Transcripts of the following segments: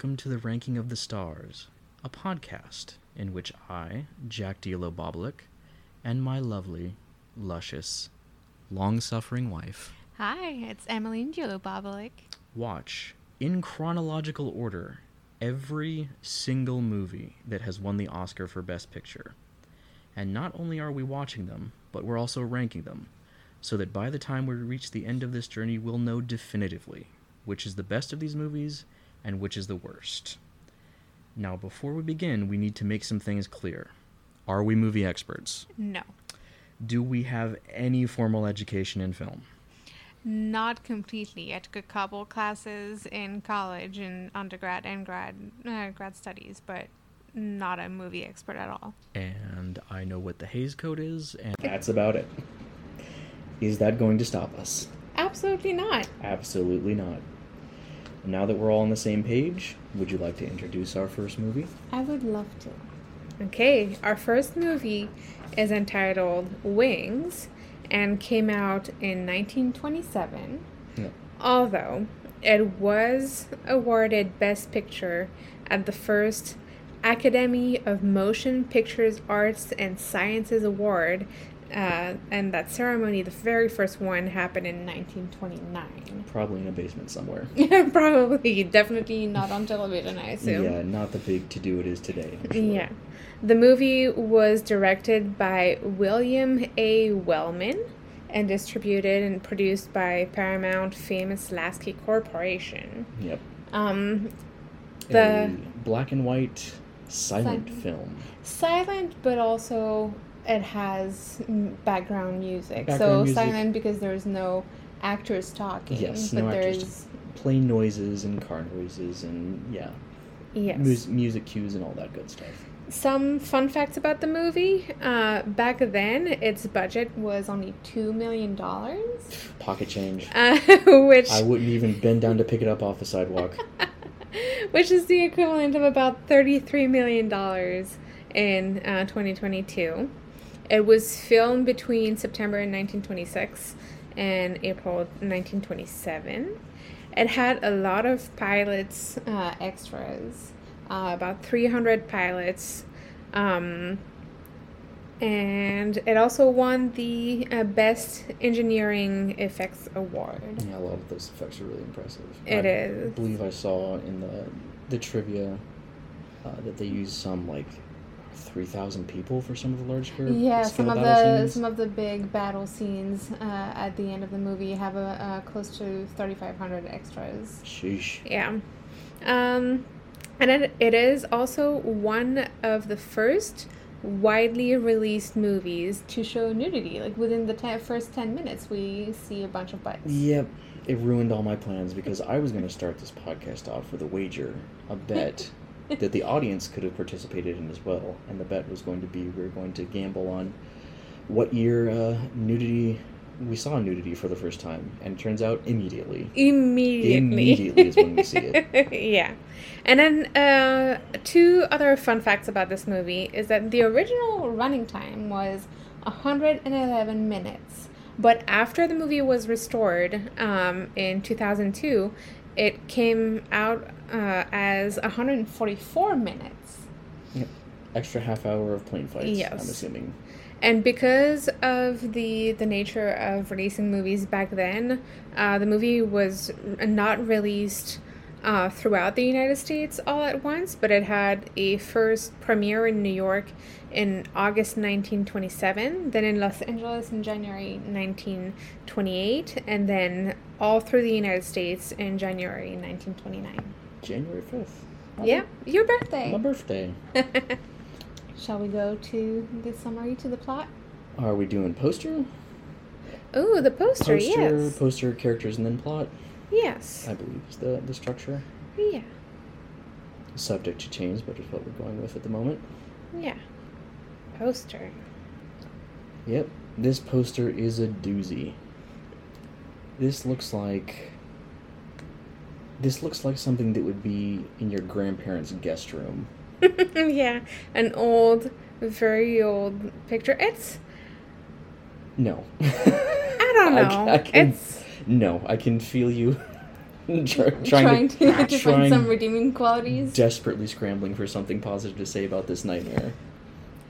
Hello, everyone, and welcome to the Ranking of the Stars, a podcast in which I, Jack Dielo Boblik, and my lovely, luscious, long suffering wife Hi, it's Emeline Julobabalik. watch, in chronological order, every single movie that has won the Oscar for Best Picture. And not only are we watching them, but we're also ranking them, so that by the time we reach the end of this journey, we'll know definitively which is the best of these movies and which is the worst. Now, before we begin, we need to make some things clear. Are we movie experts? No, Do we have any formal education in film? not completely. I took a couple classes in college in undergrad and grad uh, grad studies, but not a movie expert at all. and I know what the Hays Code is, and that's about it. Is that going to stop us? Absolutely not. Absolutely not. Now that we're all on the same page, would you like to introduce our first movie? I would love to. Okay, our first movie is entitled Wings and came out in 1927. No. Although it was awarded Best Picture at the first Academy of Motion Pictures Arts and Sciences Award, uh, and that ceremony, the very first one, happened in 1929. Probably in a basement somewhere. Probably, definitely not on television, I assume. Yeah, not the big to do it is today. Yeah. The movie was directed by William A. Wellman and distributed and produced by Paramount Famous Lasky Corporation. Yep. Um, A the black and white silent Silent. film. silent, but also it has background music. so music. silent because there's no actors talking. Yes, but no actors there's Plane noises and car noises and yeah, yes. mus- music cues and all that good stuff. Some fun facts about the movie. Uh, back then, its budget was only two million dollars, Pocket change. uh, which I wouldn't even bend down to pick it up off the sidewalk. which is the equivalent of about thirty-three million dollars in uh, 2022. It was filmed between September 1926 and April 1927. It had a lot of pilots uh, extras, uh, about 300 pilots. Um, and it also won the uh, Best Engineering Effects Award. Yeah, a lot of those effects are really impressive. It I is. believe I saw in the the trivia uh, that they used some like three thousand people for some of the large scale. Yeah, some of the scenes. some of the big battle scenes uh, at the end of the movie have a, uh close to 3,500 extras. Sheesh. Yeah, um, and it, it is also one of the first widely released movies to show nudity. Like within the te- first 10 minutes, we see a bunch of butts. Yep, it ruined all my plans because I was going to start this podcast off with a wager, a bet that the audience could have participated in as well, and the bet was going to be we were going to gamble on what year uh, nudity we saw nudity for the first time, and it turns out immediately. Immediately. Immediately is when we see it. yeah. And then uh, two other fun facts about this movie is that the original running time was 111 minutes. But after the movie was restored um, in 2002, it came out uh, as 144 minutes. Extra half hour of plane fights. Yes. I'm assuming. And because of the the nature of releasing movies back then, uh, the movie was not released uh, throughout the United States all at once, but it had a first premiere in New York in August 1927, then in Los Angeles in January 1928, and then all through the United States in January 1929. January fifth. Yeah, your birthday. My birthday. Shall we go to the summary to the plot? Are we doing poster? Oh, the poster, Poster, yes. poster, characters, and then plot. Yes. I believe is the the structure. Yeah. Subject to change, but is what we're going with at the moment. Yeah. Poster. Yep, this poster is a doozy. This looks like. This looks like something that would be in your grandparents' guest room. yeah. An old, very old picture. It's. No. I don't know. ca- I can- It's. No, I can feel you Try- trying, to, to, find trying- some redeeming qualities. desperately scrambling for something positive to say about this nightmare.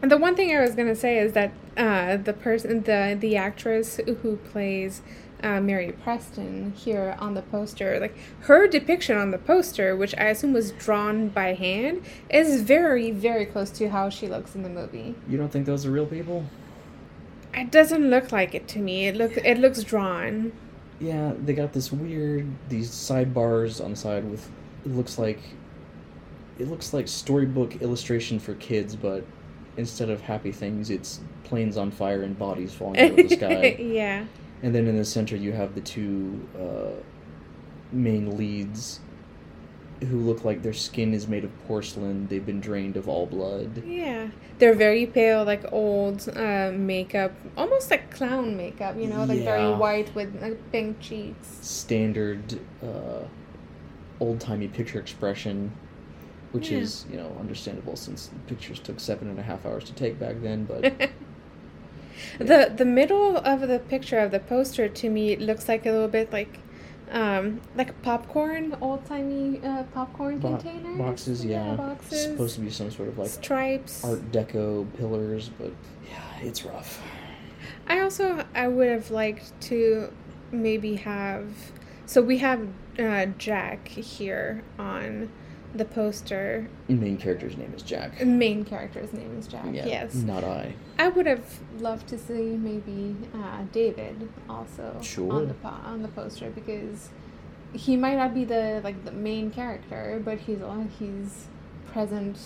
And the one thing I was gonna say is that uh, the person, the the actress who plays uh, Mary Preston here on the poster, like her depiction on the poster, which I assume was drawn by hand, is very very close to how she looks in the movie. You don't think those are real people? It doesn't look like it to me. It look it looks drawn. Yeah, they got this weird these sidebars on the side with it looks like it looks like storybook illustration for kids, but instead of happy things, it's planes on fire and bodies falling out of the sky. yeah. And then in the center, you have the two uh, main leads who look like their skin is made of porcelain. They've been drained of all blood. Yeah, they're very pale, like old uh, makeup, almost like clown makeup. You know, like very white with like pink cheeks. Standard uh, old timey picture expression, which Yeah. is, you know, understandable since the pictures took seven and a half hours to take back then. But the the middle of the picture of the poster to me looks like a little bit like, um, like popcorn, old timey uh, popcorn bo- containers. boxes, yeah. boxes. Supposed to be some sort of like stripes. Art Deco pillars, but yeah, it's rough. I also I would have liked to maybe have so we have uh, Jack here on the poster. Main character's name is Jack. Main character's name is Jack. Yeah, Yes, Not I. I would have loved to see maybe uh, David also Sure. on the po- on the poster because he might not be the like the main character, but he's he's present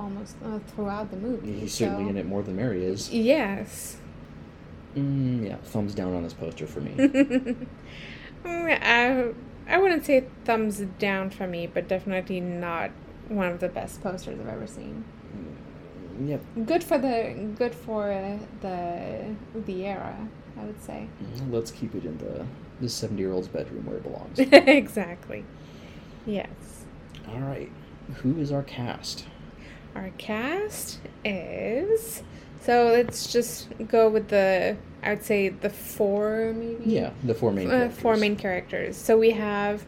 almost uh, throughout the movie. He's certainly in it more than Mary is. Yes. Mm, yeah, thumbs down on this poster for me. Mm, I, I wouldn't say thumbs down for me, but definitely not one of the best posters I've ever seen. Mm, yep. Good for the good for the the era, I would say. Mm, Let's keep it in the the seventy year old's bedroom where it belongs. exactly. Yes. All right, who is our cast? Our cast is so let's just go with the I would say the four maybe. Yeah, the four main. uh, characters. four main characters. So we have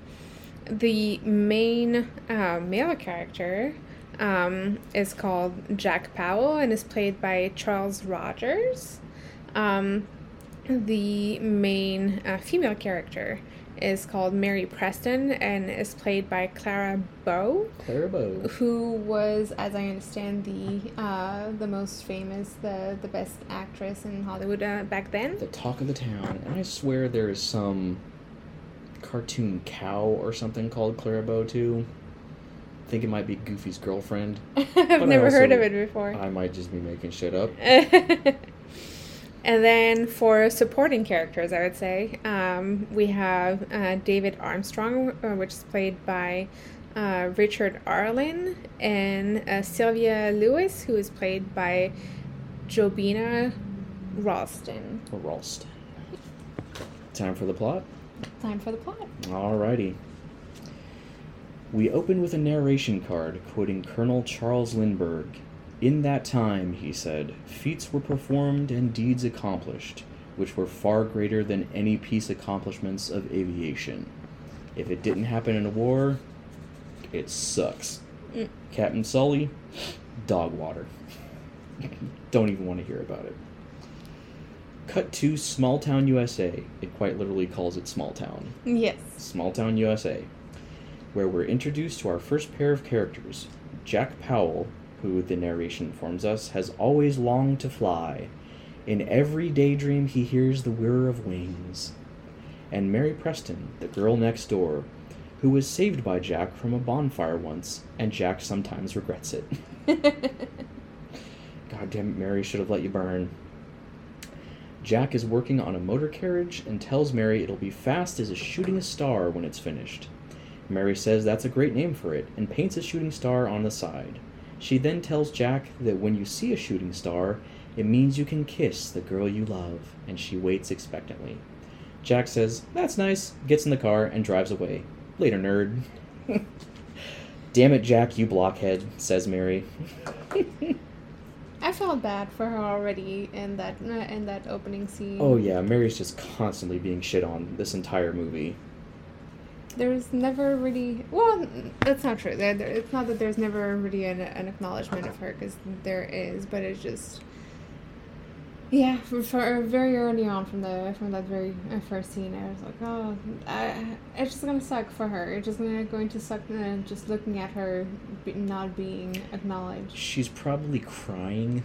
the main uh, male character um, is called Jack Powell and is played by Charles Rogers. Um, the main uh, female character is called Mary Preston and is played by Clara Bow Clara Bow. who was, as I understand, the uh, the most famous, the the best actress in Hollywood uh, back then. The talk of the town, and I swear there is some cartoon cow or something called Clara Bow too. I think it might be Goofy's girlfriend. I've never heard of it before. I might just be making shit up. and then for supporting characters, I would say um, we have uh, David Armstrong, uh, which is played by uh, Richard Arlen, and uh, Sylvia Lewis, who is played by Jobina Ralston. Ralston. Time for the plot. Time for the plot. Alrighty. We open with a narration card quoting Colonel Charles Lindbergh. In that time, he said, feats were performed and deeds accomplished, which were far greater than any peace accomplishments of aviation. If it didn't happen in a war, it sucks. Mm. Captain Sully, dog water. Don't even want to hear about it. Cut to Small Town, USA. It quite literally calls it Small Town. Yes. Small Town, USA, where we're introduced to our first pair of characters. Jack Powell, who the narration informs us has always longed to fly. In every daydream, he hears the whirr of wings. And Mary Preston, the girl next door, who was saved by Jack from a bonfire once, and Jack sometimes regrets it. God damn it, Mary should have let you burn. Jack is working on a motor carriage and tells Mary it'll be fast as a shooting star when it's finished. Mary says that's a great name for it and paints a shooting star on the side. She then tells Jack that when you see a shooting star, it means you can kiss the girl you love, and she waits expectantly. Jack says, That's nice, gets in the car, and drives away. Later, nerd. Damn it, Jack, you blockhead, says Mary. I felt bad for her already in that in that opening scene. Oh yeah, Mary's just constantly being shit on this entire movie. There's never really well that's not true there, there, it's not that there's never really an, an acknowledgement of her because there is but it's just yeah for, for very early on from the from that very uh, first scene i was like oh I, it's just gonna suck for her it's just gonna going to suck uh, just looking at her not being acknowledged She's probably crying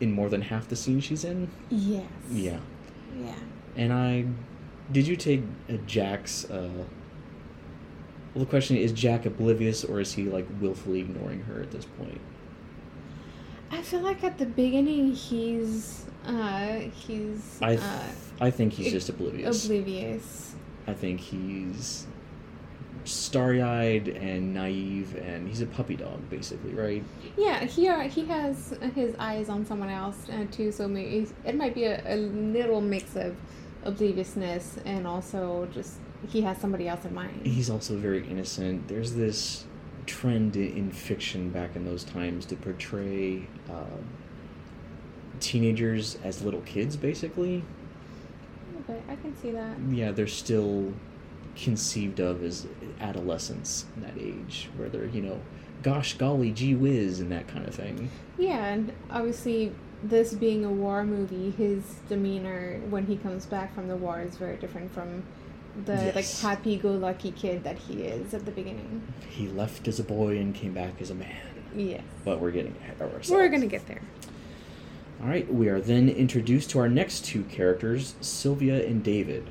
in more than half the scene she's in. yes Yeah. yeah And I. Did you take uh, Jack's. Uh, well, the question is Jack oblivious or is he, like, willfully ignoring her at this point? i feel like at the beginning he's uh he's I, th- uh I think he's just oblivious. oblivious I think he's starry eyed and naive and he's a puppy dog, basically, right? Yeah, he uh, he has his eyes on someone else uh, too, so maybe it might be a, a little mix of obliviousness and also just he has somebody else in mind. He's also very innocent. There's this trend in fiction back in those times to portray uh, teenagers as little kids, basically. Okay, I can see that. Yeah, they're still conceived of as adolescents in that age, where they're, you know, gosh golly, gee whiz, and that kind of thing. Yeah, and obviously this being a war movie, his demeanor when he comes back from the war is very different from the like happy-go-lucky kid that he is at the beginning. He left as a boy and came back as a man. Yes, But we're getting ahead of ourselves. we're gonna get there. All right, we are then introduced to our next two characters, Sylvia and David.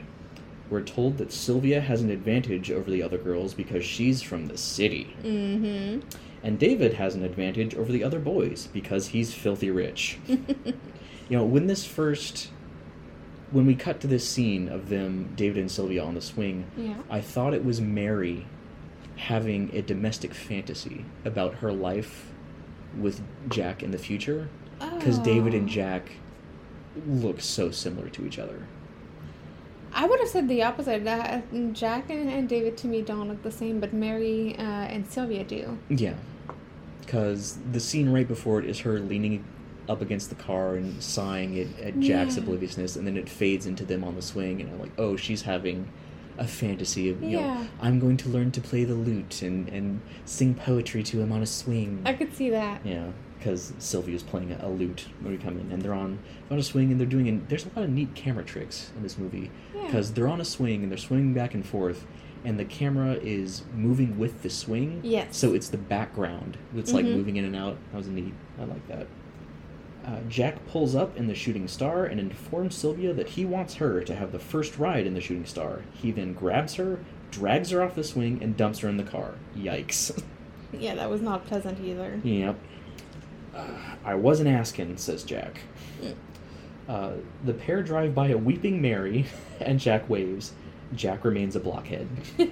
We're told that Sylvia has an advantage over the other girls because she's from the city, Mm-hmm. and David has an advantage over the other boys because he's filthy rich. you know, when this first when we cut to this scene of them, David and Sylvia on the swing, yeah. I thought it was Mary having a domestic fantasy about her life with Jack in the future because David and Oh. Jack look so similar to each other. I would have said the opposite. Uh, Jack and, and David to me don't look the same, but Mary uh, and Sylvia do. Yeah, because the scene right before it is her leaning up against the car and sighing at, at Jack's Yeah. obliviousness, and then it fades into them on the swing, and I'm like, oh, she's having a fantasy of, you know, I'm going to learn to play the lute and, and sing poetry to him on a swing. I could see that. Yeah, because Sylvia's playing a, a lute when we come in, and they're on on a swing, and they're doing. And there's a lot of neat camera tricks in this movie Yeah. because they're on a swing and they're swinging back and forth, and the camera is moving with the swing. Yes. So it's the background that's like Mhm. moving in and out. That was neat. I like that. Uh, Jack pulls up in the Shooting Star and informs Sylvia that he wants her to have the first ride in the Shooting Star. He then grabs her, drags her off the swing, and dumps her in the car. Yikes. Yeah, that was not pleasant either. Yep. Uh, I wasn't asking, says Jack. Uh, the pair drive by a weeping Mary, and Jack waves. Jack remains a blockhead.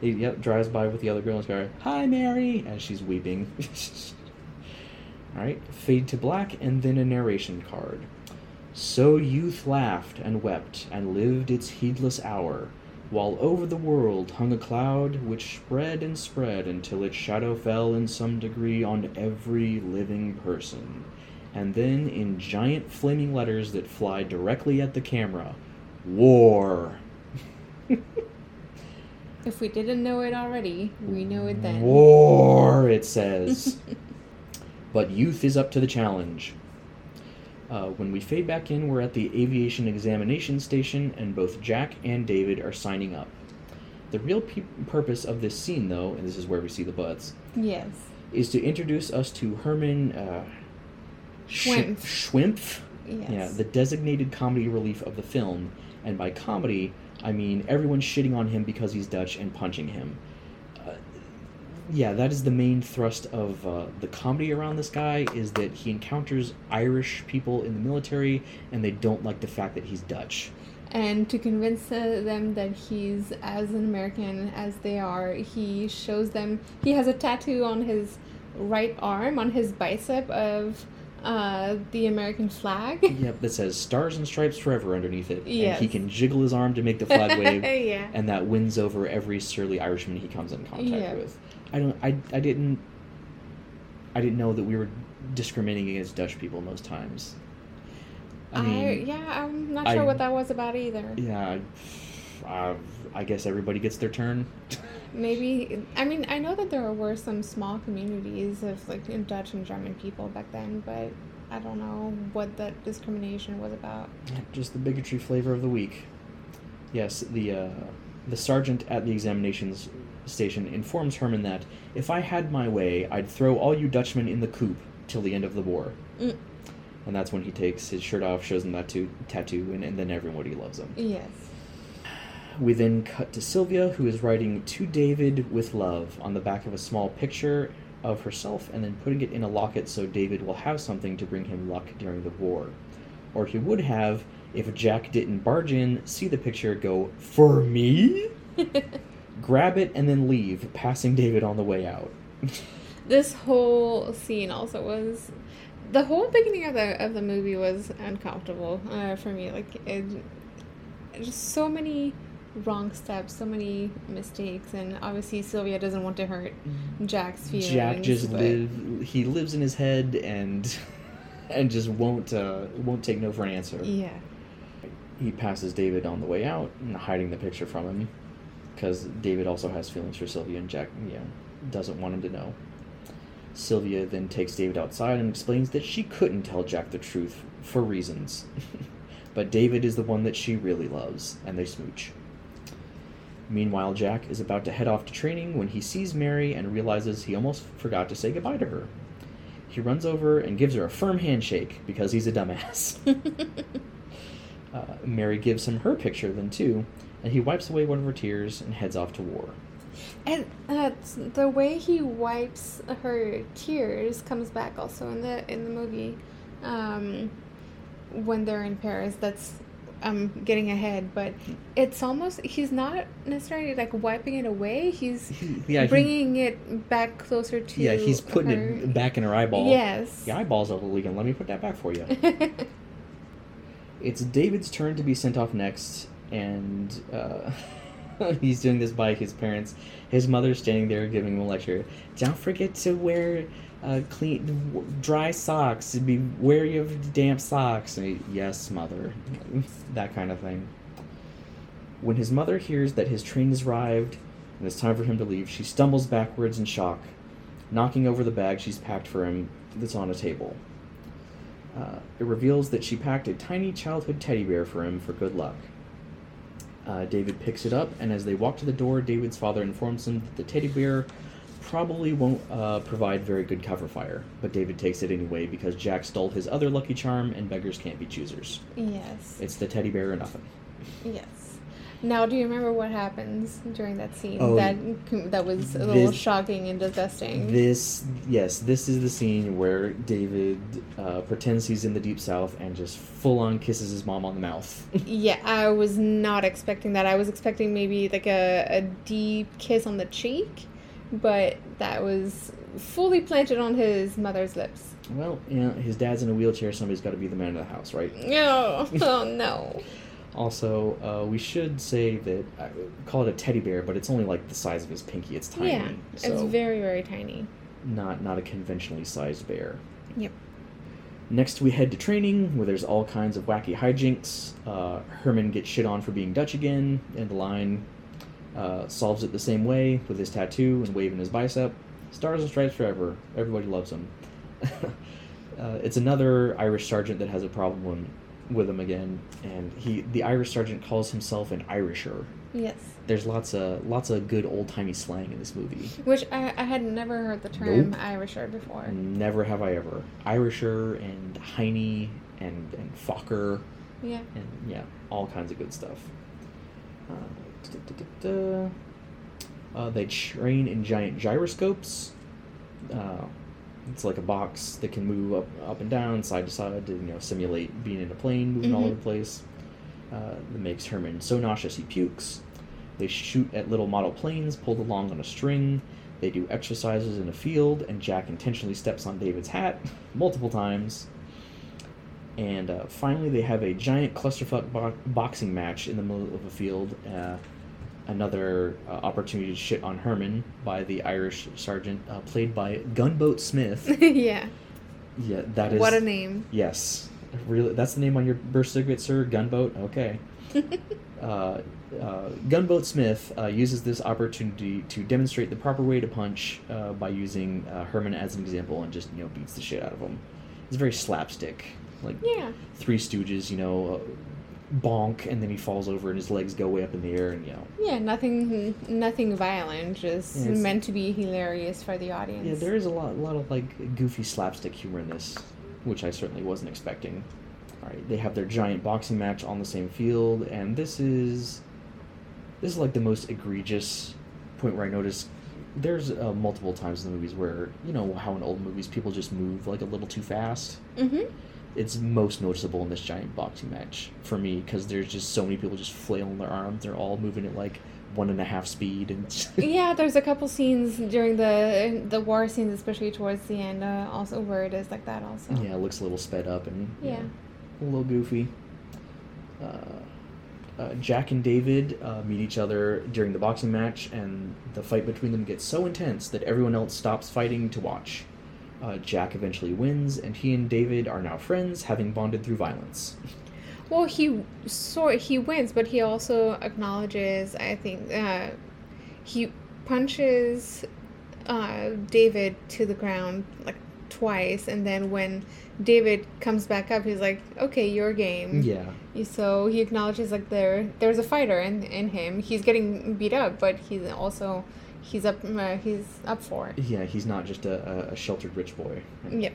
He yep, drives by with the other girl and goes, Hi, Mary! As she's weeping. Alright, fade to black, and then a narration card. So youth laughed and wept and lived its heedless hour, while over the world hung a cloud which spread and spread until its shadow fell in some degree on every living person. And then, in giant flaming letters that fly directly at the camera, War! If we didn't know it already, we know it then. War, it says. but youth is up to the challenge. Uh, when we fade back in, we're at the aviation examination station, and both Jack and David are signing up. The real pe- purpose of this scene, though, and this is where we see the butts, Yes. is to introduce us to Herman uh, Schwimpf. Schwimpf. Yes. Yeah, the designated comedy relief of the film, and by comedy, I mean everyone shitting on him because he's Dutch and punching him. Yeah, that is the main thrust of uh, the comedy around this guy is that he encounters Irish people in the military, and they don't like the fact that he's Dutch. And to convince uh, them that he's as an American as they are, he shows them he has a tattoo on his right arm, on his bicep, of uh, the American flag. Yep, that says "Stars and Stripes Forever" underneath it, and he can jiggle his arm to make the flag wave. yeah. and that wins over every surly Irishman he comes in contact Yeah. with. I don't. I. I didn't. I didn't know that we were discriminating against Dutch people most times. I mean, yeah, I'm not I- sure what that was about either. yeah. I, I guess everybody gets their turn. Maybe I mean I know that there were some small communities of like Dutch and German people back then, but I don't know what that discrimination was about. Just the bigotry flavor of the week. Yes, the uh, the sergeant at the examinations station informs Herman that if I had my way, I'd throw all you Dutchmen in the coop till the end of the war. Mm. And that's when he takes his shirt off, shows them that tattoo, tattoo and, and then everybody loves him. Yes. We then cut to Sylvia, who is writing to David with love on the back of a small picture of herself and then putting it in a locket so David will have something to bring him luck during the war. Or he would have if Jack didn't barge in, see the picture, go, For me? Grab it and then leave, passing David on the way out. this whole scene also was the whole beginning of the of the movie was uncomfortable uh, for me. Like it, just so many wrong steps, so many mistakes, and obviously Sylvia doesn't want to hurt Jack's feelings. Jack just but- live. He lives in his head and and just won't uh, won't take no for an answer. Yeah. He passes David on the way out, hiding the picture from him, because David also has feelings for Sylvia, and Jack, you know, doesn't want him to know. Sylvia then takes David outside and explains that she couldn't tell Jack the truth for reasons, but David is the one that she really loves, and they smooch. Meanwhile, Jack is about to head off to training when he sees Mary and realizes he almost forgot to say goodbye to her. He runs over and gives her a firm handshake because he's a dumbass. Uh, Mary gives him her picture then too, and he wipes away one of her tears and heads off to war. And uh, the way he wipes her tears comes back also in the in the movie um, when they're in Paris. That's I'm getting ahead, but it's almost he's not necessarily like wiping it away. He's He- yeah, he- bringing it back closer to Yeah, he's putting her. it back in her eyeball. Yes. The eyeball's a little leaking. Let me put that back for you. it's David's turn to be sent off next, and uh, he's doing this by his parents. His mother's standing there giving him a lecture. Don't forget to wear uh, clean, dry socks. Be wary of damp socks. He, yes, mother. that kind of thing. When his mother hears that his train has arrived and it's time for him to leave, she stumbles backwards in shock, knocking over the bag she's packed for him that's on a table. Uh, it reveals that she packed a tiny childhood teddy bear for him for good luck. Uh, David picks it up, and as they walk to the door, David's father informs him that the teddy bear probably won't uh, provide very good cover fire, but David takes it anyway because Jack stole his other lucky charm, and beggars can't be choosers. yes. It's the teddy bear or nothing. Yes. Now, do you remember what happens during that scene? Oh, that that was a little shocking and disgusting. This, yes, this is the scene where David uh, pretends he's in the deep south and just full on kisses his mom on the mouth. Yeah, I was not expecting that. I was expecting maybe like a, a deep kiss on the cheek, but that was fully planted on his mother's lips. well, you know, his dad's in a wheelchair, somebody's got to be the man of the house, right? No, oh no. Also, uh, we should say that I call it a teddy bear, but it's only like the size of his pinky. It's tiny, yeah, so it's very very tiny. not not a conventionally sized bear. Yep. Next, we head to training, where there's all kinds of wacky hijinks. Uh, Herman gets shit on for being Dutch again, and the line uh, solves it the same way with his tattoo and waving his bicep. Stars and stripes forever. Everybody loves him. uh, it's another Irish sergeant that has a problem with him again, and he the Irish sergeant calls himself an Irisher. Yes. There's lots of lots of good old timey slang in this movie. Which I, I had never heard the term Nope. Irisher before. Never have I ever. Irisher and Heine and and Fokker Yeah. and yeah, all kinds of good stuff. Uh. Uh, they train in giant gyroscopes. Uh, it's like a box that can move up, up and down, side to side, to you know simulate being in a plane, moving all Mhm. over the place. Uh, that makes Herman so nauseous he pukes. They shoot at little model planes pulled along on a string. They do exercises in a field, and Jack intentionally steps on David's hat multiple times. And uh, finally, they have a giant clusterfuck bo- boxing match in the middle of a field. Uh, another uh, opportunity to shit on Herman by the Irish sergeant, uh, played by Gunboat Smith. yeah. yeah, that is. What a name. Yes, Really, that's the name on your birth certificate, sir. Gunboat. Okay. uh, uh, Gunboat Smith uh, uses this opportunity to demonstrate the proper way to punch uh, by using uh, Herman as an example and just you know beats the shit out of him. It's very slapstick, like yeah. Three Stooges, you know, uh, bonk, and then he falls over and his legs go way up in the air, and you know. Yeah, nothing, nothing violent. Just Yeah, meant to be hilarious for the audience. Yeah, there is a lot, a lot of like goofy slapstick humor in this, which I certainly wasn't expecting. All right, they have their giant boxing match on the same field, and this is, this is like the most egregious point where I notice there's uh, multiple times in the movies where you know how in old movies people just move like a little too fast. Mm-hmm. It's most noticeable in this giant boxing match for me because there's just so many people just flailing their arms. They're all moving at like one and a half speed, and Yeah, there's a couple scenes during the the war scenes, especially towards the end, uh, also where it is like that. Also. Yeah, it looks a little sped up and Yeah. know, a little goofy. Uh, uh, Jack and David uh, meet each other during the boxing match, and the fight between them gets so intense that everyone else stops fighting to watch. Uh, Jack eventually wins, and he and David are now friends, having bonded through violence. Well, he sort he wins, but he also acknowledges. I think uh, he punches uh, David to the ground like twice, and then when David comes back up, he's like, "Okay, your game." Yeah, So he acknowledges like there there's a fighter in in him. He's getting beat up, but he's also he's up uh, he's up for it. yeah, he's not just a, a- sheltered rich boy. Yep.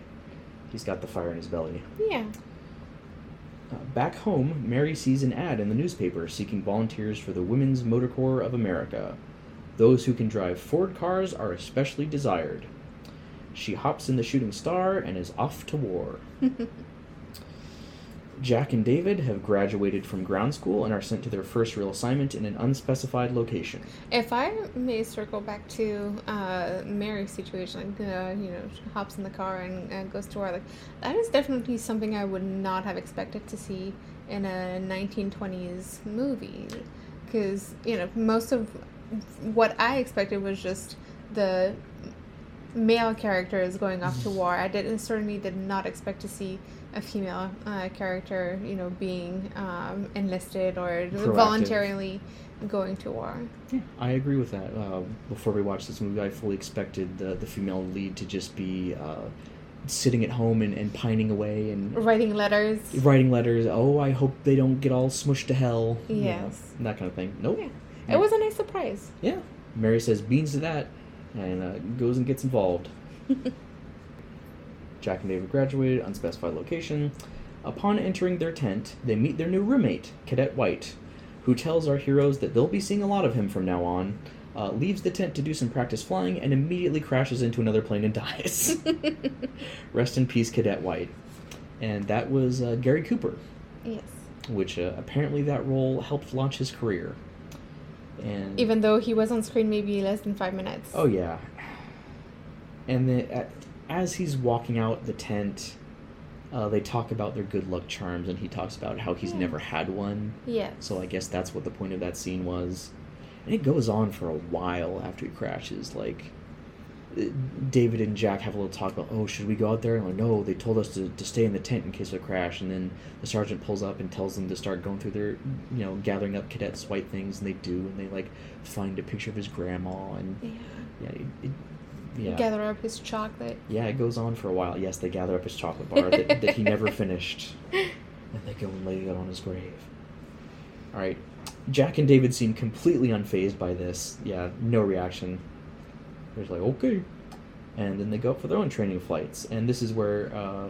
He's got the fire in his belly. Yeah. Uh, back home, Mary sees an ad in the newspaper seeking volunteers for the Women's Motor Corps of America. Those who can drive Ford cars are especially desired. She hops in the shooting star and is off to war. Jack and David have graduated from ground school and are sent to their first real assignment in an unspecified location. If I may circle back to uh, Mary's situation, like uh, you know, she hops in the car and uh, goes to war, like that is definitely something I would not have expected to see in a 1920s movie, because you know most of what I expected was just the male characters going off to war. I did certainly did not expect to see a female uh, character, you know, being um, enlisted or Proactive. voluntarily going to war. Yeah, I agree with that. Uh, before we watched this movie, I fully expected the, the female lead to just be uh, sitting at home and, and pining away and Writing letters. writing letters. Oh, I hope they don't get all smushed to hell. you know, Yes. that kind of thing. Nope. Yeah. It was a nice surprise. Yeah. Mary says beans to that and uh, goes and gets involved. Jack and David graduated, unspecified location. Upon entering their tent, they meet their new roommate, Cadet White, who tells our heroes that they'll be seeing a lot of him from now on, uh, leaves the tent to do some practice flying, and immediately crashes into another plane and dies. Rest in peace, Cadet White. And that was uh, Gary Cooper, yes. which uh, apparently that role helped launch his career. And Even though he was on screen maybe less than five minutes. Oh yeah. And then at, as he's walking out the tent, uh, they talk about their good luck charms, and he talks about how he's Yeah. never had one. Yes. So I guess that's what the point of that scene was. And it goes on for a while after he crashes. Like uh, David and Jack have a little talk about, oh, should we go out there? And like, no, they told us to, to stay in the tent in case of a crash. And then the sergeant pulls up and tells them to start going through their, you know, gathering up cadets' white things, and they do. And they like find a picture of his grandma, and Yeah. yeah, it, it, yeah. Gather up his chocolate. Yeah, it goes on for a while. Yes, they gather up his chocolate bar that, that he never finished, and they go and lay it on his grave. All right, Jack and David seem completely unfazed by this. Yeah, no reaction. They're just like, okay, and then they go up for their own training flights, and this is where uh,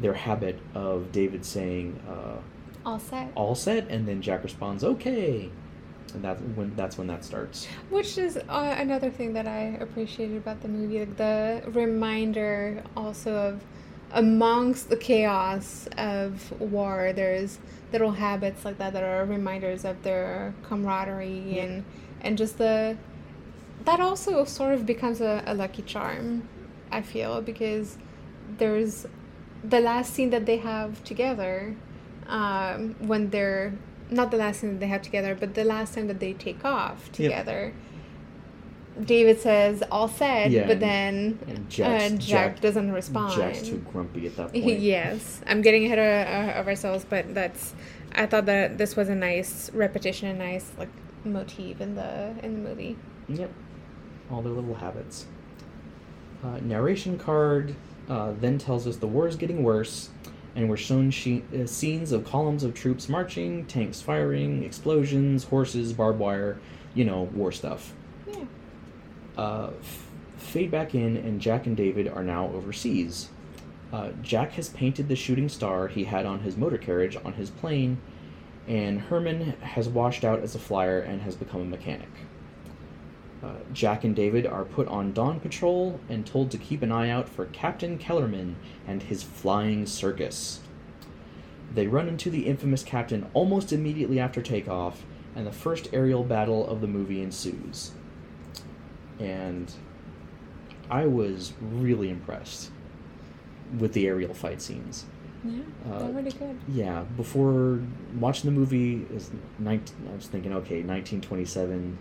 their habit of David saying uh, All set. "all set," and then Jack responds, "Okay," and that's when that's when that starts. Which is uh, another thing that I appreciated about the movie, like the reminder also of amongst the chaos of war, there's little habits like that that are reminders of their camaraderie Yeah. and and just the that also sort of becomes a, a lucky charm, I feel, because there's the last scene that they have together um, when they're not the last time that they have together, but the last time that they take off together. David says all said, Yeah, but then And uh, Jack, Jack, doesn't respond. Jack's too grumpy at that point. yes, I'm getting ahead of, uh, of ourselves, but that's. I thought that this was a nice repetition, a nice like motif in the in the movie. Yep. All their little habits. Uh, narration card uh, then tells us the war is getting worse, and we're shown she- uh, scenes of columns of troops marching, tanks firing, explosions, horses, barbed wire, you know, war stuff. Yeah. Uh, f- fade back in, and Jack and David are now overseas. Uh, Jack has painted the shooting star he had on his motor carriage on his plane, and Herman has washed out as a flyer and has become a mechanic. Uh, Jack and David are put on dawn patrol and told to keep an eye out for Captain Kellerman and his flying circus. They run into the infamous captain almost immediately after takeoff, and the first aerial battle of the movie ensues. And I was really impressed with the aerial fight scenes. Yeah, Uh, they're really good. Yeah, before watching the movie is 19, I was thinking, okay, 1927,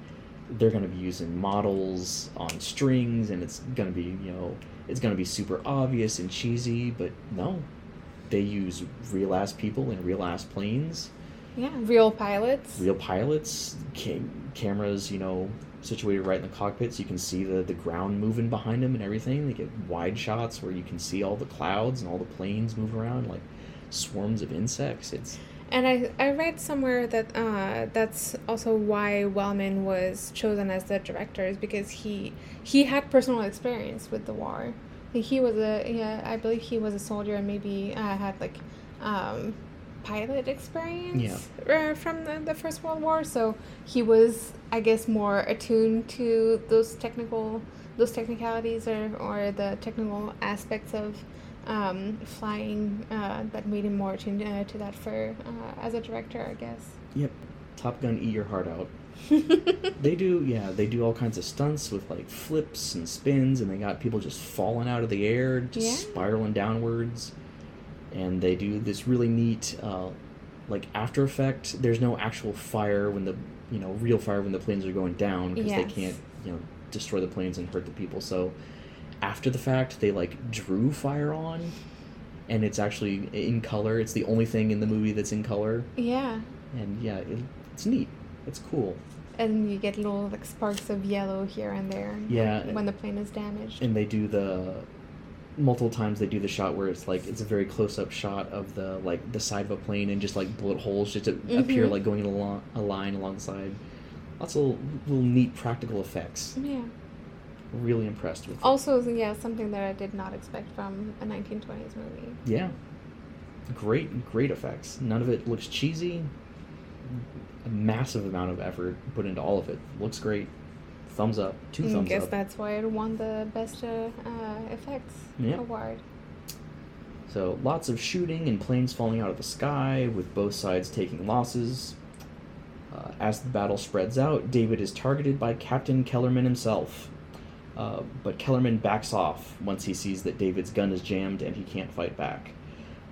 they're going to be using models on strings, and it's going to be, you know, it's going to be super obvious and cheesy, but no, they use real ass people in real ass planes, Yeah, real pilots. real pilots, cam- cameras, you know, situated right in the cockpit, so you can see the the ground moving behind them and everything. They get wide shots where you can see all the clouds and all the planes move around like swarms of insects. It's And I, I read somewhere that uh, that's also why Wellman was chosen as the director is because he he had personal experience with the war. He was a yeah, I believe he was a soldier and maybe uh, had like um, pilot experience uh, from the, the First World War. So he was, I guess, more attuned to those technical those technicalities or, or the technical aspects of um, flying uh, that made him more attuned uh, to that for uh, as a director, I guess. Yep. Top Gun, eat your heart out. They do, yeah, they do all kinds of stunts with like flips and spins, and they got people just falling out of the air, just Yeah. spiraling downwards. And they do this really neat, uh, like after effect. There's no actual fire when the, you know, real fire when the planes are going down because they can't, you know, destroy the planes and hurt the people. So after the fact, they like drew fire on, and it's actually in color. It's the only thing in the movie that's in color yeah, and yeah, it, it's neat. It's cool. and you get little like sparks of yellow here and there. Yeah. when the plane is damaged. And they do the multiple times they do the shot where it's like it's a very close up shot of the like the side of a plane and just like bullet holes just appear Mhm. like going along a line alongside. Lots of little, little neat practical effects. yeah. Really impressed with. it. Also, yeah, something that I did not expect from a 1920s movie. Yeah. Great, great effects. None of it looks cheesy. A massive amount of effort put into all of it. Looks great. Thumbs up. Two thumbs up. I guess up. that's why it won the best uh, uh, effects Yeah. award. So lots of shooting and planes falling out of the sky, with both sides taking losses. Uh, as the battle spreads out, David is targeted by Captain Kellerman himself. Uh, but Kellerman backs off once he sees that David's gun is jammed and he can't fight back.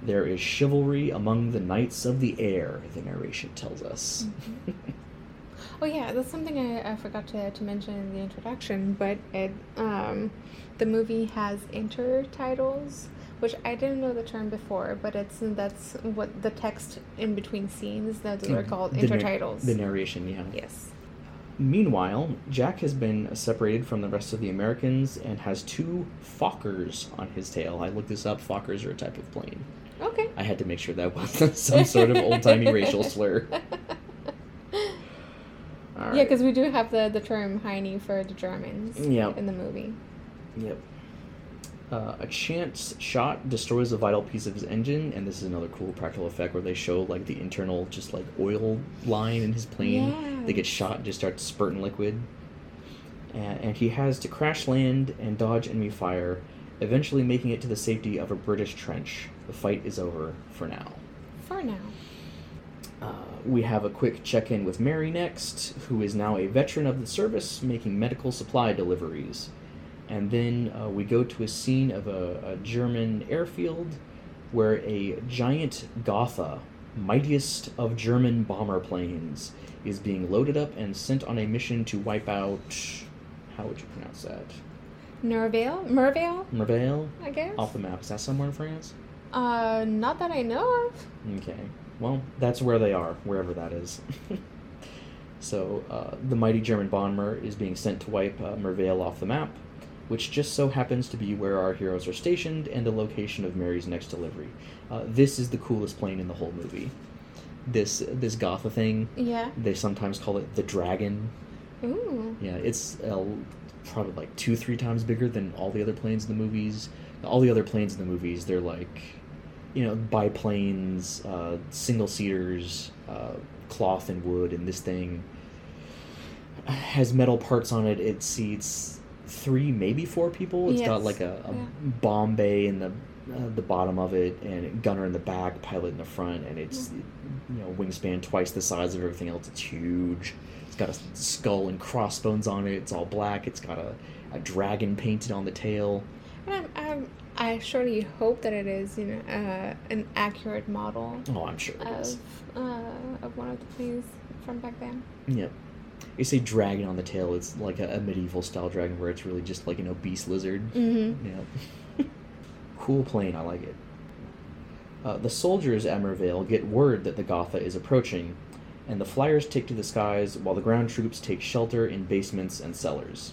There is chivalry among the knights of the air, the narration tells us. Oh yeah, that's something I, I forgot to, to mention in the introduction, but it um, the movie has intertitles, which I didn't know the term before, but it's that's what the text in between scenes that are called The nar- intertitles. the narration, yeah. yes. Meanwhile, Jack has been separated from the rest of the Americans and has two Fokkers on his tail. I looked this up. Fokkers are a type of plane. Okay. I had to make sure that wasn't some sort of old timey racial slur. All Yeah, because we do have the, the term Heine for the Germans Yeah. in the movie. Yep. Uh, a chance shot destroys a vital piece of his engine, and this is another cool practical effect where they show like the internal just like oil line in his plane. They get shot, and just start spurting liquid, and, and he has to crash land and dodge enemy fire, eventually making it to the safety of a British trench. The fight is over for now. For now. Uh, we have a quick check in with Mary next, who is now a veteran of the service making medical supply deliveries. And then uh, we go to a scene of a, a German airfield where a giant Gotha, mightiest of German bomber planes, is being loaded up and sent on a mission to wipe out. how would you pronounce that? Nervale? Mervale, Mervale? I guess. Off the map. Is that somewhere in France? Uh, not that I know of. Okay. Well, that's where they are, wherever that is. so, uh, the mighty German bomber is being sent to wipe uh, Mervale off the map, which just so happens to be where our heroes are stationed and the location of Mary's next delivery. Uh, this is the coolest plane in the whole movie. This this Gotha thing, Yeah. they sometimes call it the Dragon. Ooh. Yeah, it's uh, probably like two, three times bigger than all the other planes in the movies. All the other planes in the movies, they're like, you know, biplanes, uh, single seaters, uh, cloth and wood, and this thing has metal parts on it. It seats three, maybe four people. It's got like a, a yeah. bomb bay in the uh, the bottom of it, and a gunner in the back, pilot in the front, and it's you know wingspan twice the size of everything else. It's huge. It's got a skull and crossbones on it. It's all black. It's got a, a dragon painted on the tail. And I'm, I'm, I surely hope that it is, you know, uh, an accurate model Oh, I'm sure it is. of uh, of one of the planes from back then. Yep. You say dragon on the tail, it's like a, a medieval style dragon where it's really just like an obese lizard. Mm-hmm. Yeah. cool plane, I like it. Uh, the soldiers at Mervale get word that the Gotha is approaching, and the flyers take to the skies while the ground troops take shelter in basements and cellars.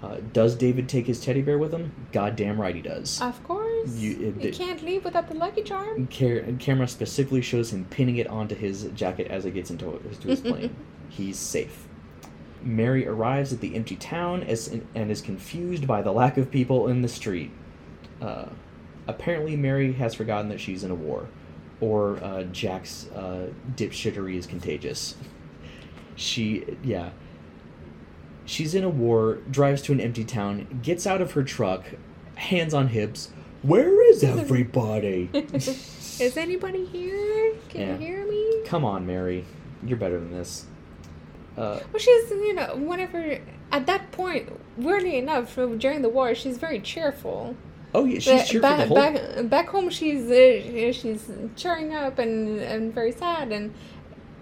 Uh, does David take his teddy bear with him? Goddamn right he does. Of course. You- it- it- can't leave without the Lucky Charm. Car- camera specifically shows him pinning it onto his jacket as it gets into, into his plane. He's safe. Mary arrives at the empty town as, and is confused by the lack of people in the street. Uh, apparently, Mary has forgotten that she's in a war, or uh, Jack's uh, dipshittery is contagious. She, yeah. She's in a war, drives to an empty town, gets out of her truck, hands on hips. Where is everybody? is anybody here? Can Yeah. you hear me? Come on, Mary. You're better than this. Uh, Well, she's, you know, whenever, at that point, weirdly enough, during the war, she's very cheerful. oh yeah, she's cheerful back, whole. back, back home, she's uh, she's cheering up and, and very sad. And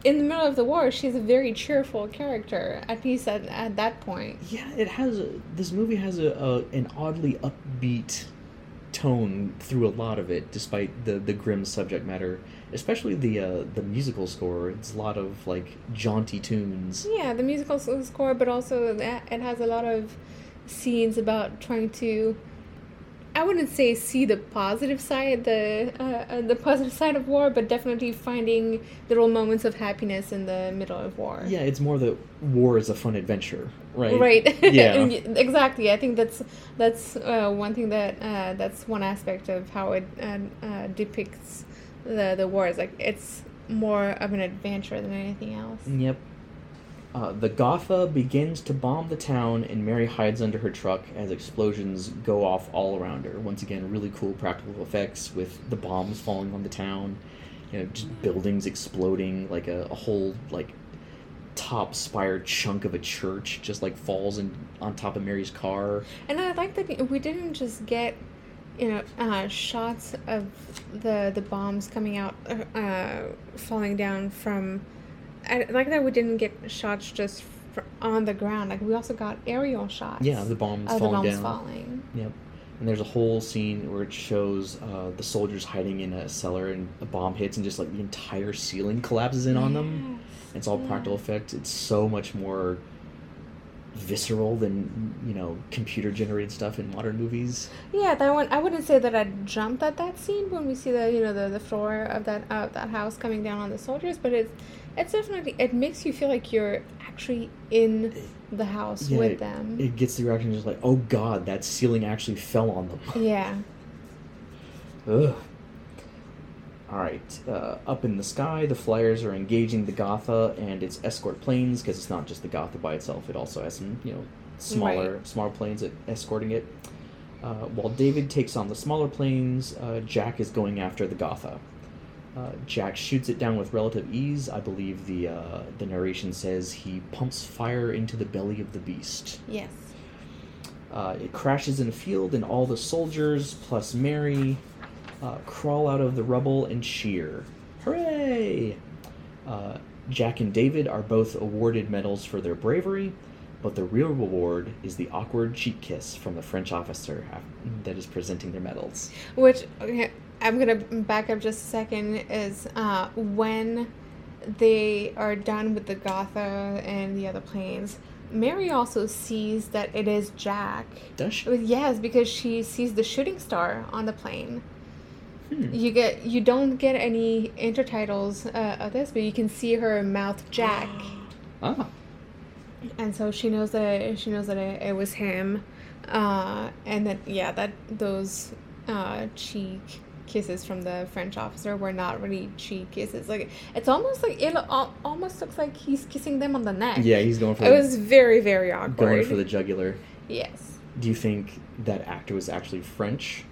in the middle of the war, she's a very cheerful character, at least at, at that point. Yeah, it has. A, this movie has a, a an oddly upbeat tone through a lot of it, despite the the grim subject matter. Especially the uh, the musical score. It's a lot of like jaunty tunes. Yeah, the musical score, but also it has a lot of scenes about trying to. I wouldn't say see the positive side, the uh, uh, the positive side of war, but definitely finding little moments of happiness in the middle of war. Yeah, it's more that war is a fun adventure, right? Right. Yeah. Exactly. I think that's that's uh, one thing that uh, that's one aspect of how it uh, uh, depicts the the war. Is like it's more of an adventure than anything else. Yep. Uh, the Gotha begins to bomb the town, and Mary hides under her truck as explosions go off all around her. Once again, really cool practical effects with the bombs falling on the town, you know, just buildings exploding, like a, a whole like top spire chunk of a church just like falls in on top of Mary's car. And I like that we didn't just get, you know, uh, shots of the the bombs coming out, uh, falling down from. I like that we didn't get shots just fr- on the ground. Like we also got aerial shots. Yeah, the bombs of the falling bombs down. falling. Yep. And there's a whole scene where it shows uh, the soldiers hiding in a cellar, and a bomb hits, and just like the entire ceiling collapses in on them. It's all yeah. practical effects. It's so much more visceral than you know computer generated stuff in modern movies. Yeah, that one. I wouldn't say that I jumped at that scene when we see the you know the, the floor of that of that house coming down on the soldiers, but it's it's definitely it makes you feel like you're actually in the house Yeah, with it- them. It gets the reaction just like, oh god, that ceiling actually fell on them. yeah. Ugh. All right, uh, up in the sky, the flyers are engaging the Gotha and its escort planes because it's not just the Gotha by itself; it also has some, you know, smaller smaller planes escorting it. Uh, while David takes on the smaller planes, uh, Jack is going after the Gotha. Uh, Jack shoots it down with relative ease. I believe the uh, the narration says he pumps fire into the belly of the beast. Yes. Uh, it crashes in a field, and all the soldiers plus Mary uh, crawl out of the rubble and cheer. Hooray! Uh, Jack and David are both awarded medals for their bravery, but the real reward is the awkward cheek kiss from the French officer that is presenting their medals. Which okay, I'm gonna back up just a second. Is uh, when they are done with the Gotha and the other planes. Mary also sees that it is Jack. Does she? Yes, because she sees the shooting star on the plane. Hmm. You get you don't get any intertitles uh, of this, but you can see her mouth Jack, Ah, and so she knows that she knows that it, it was him, uh, and that yeah that those uh, cheek kisses from the French officer were not really cheek kisses. Like it's almost like it almost looks like he's kissing them on the neck. yeah, he's going for the it the, was very very awkward. going for the jugular. yes. Do you think that actor was actually French,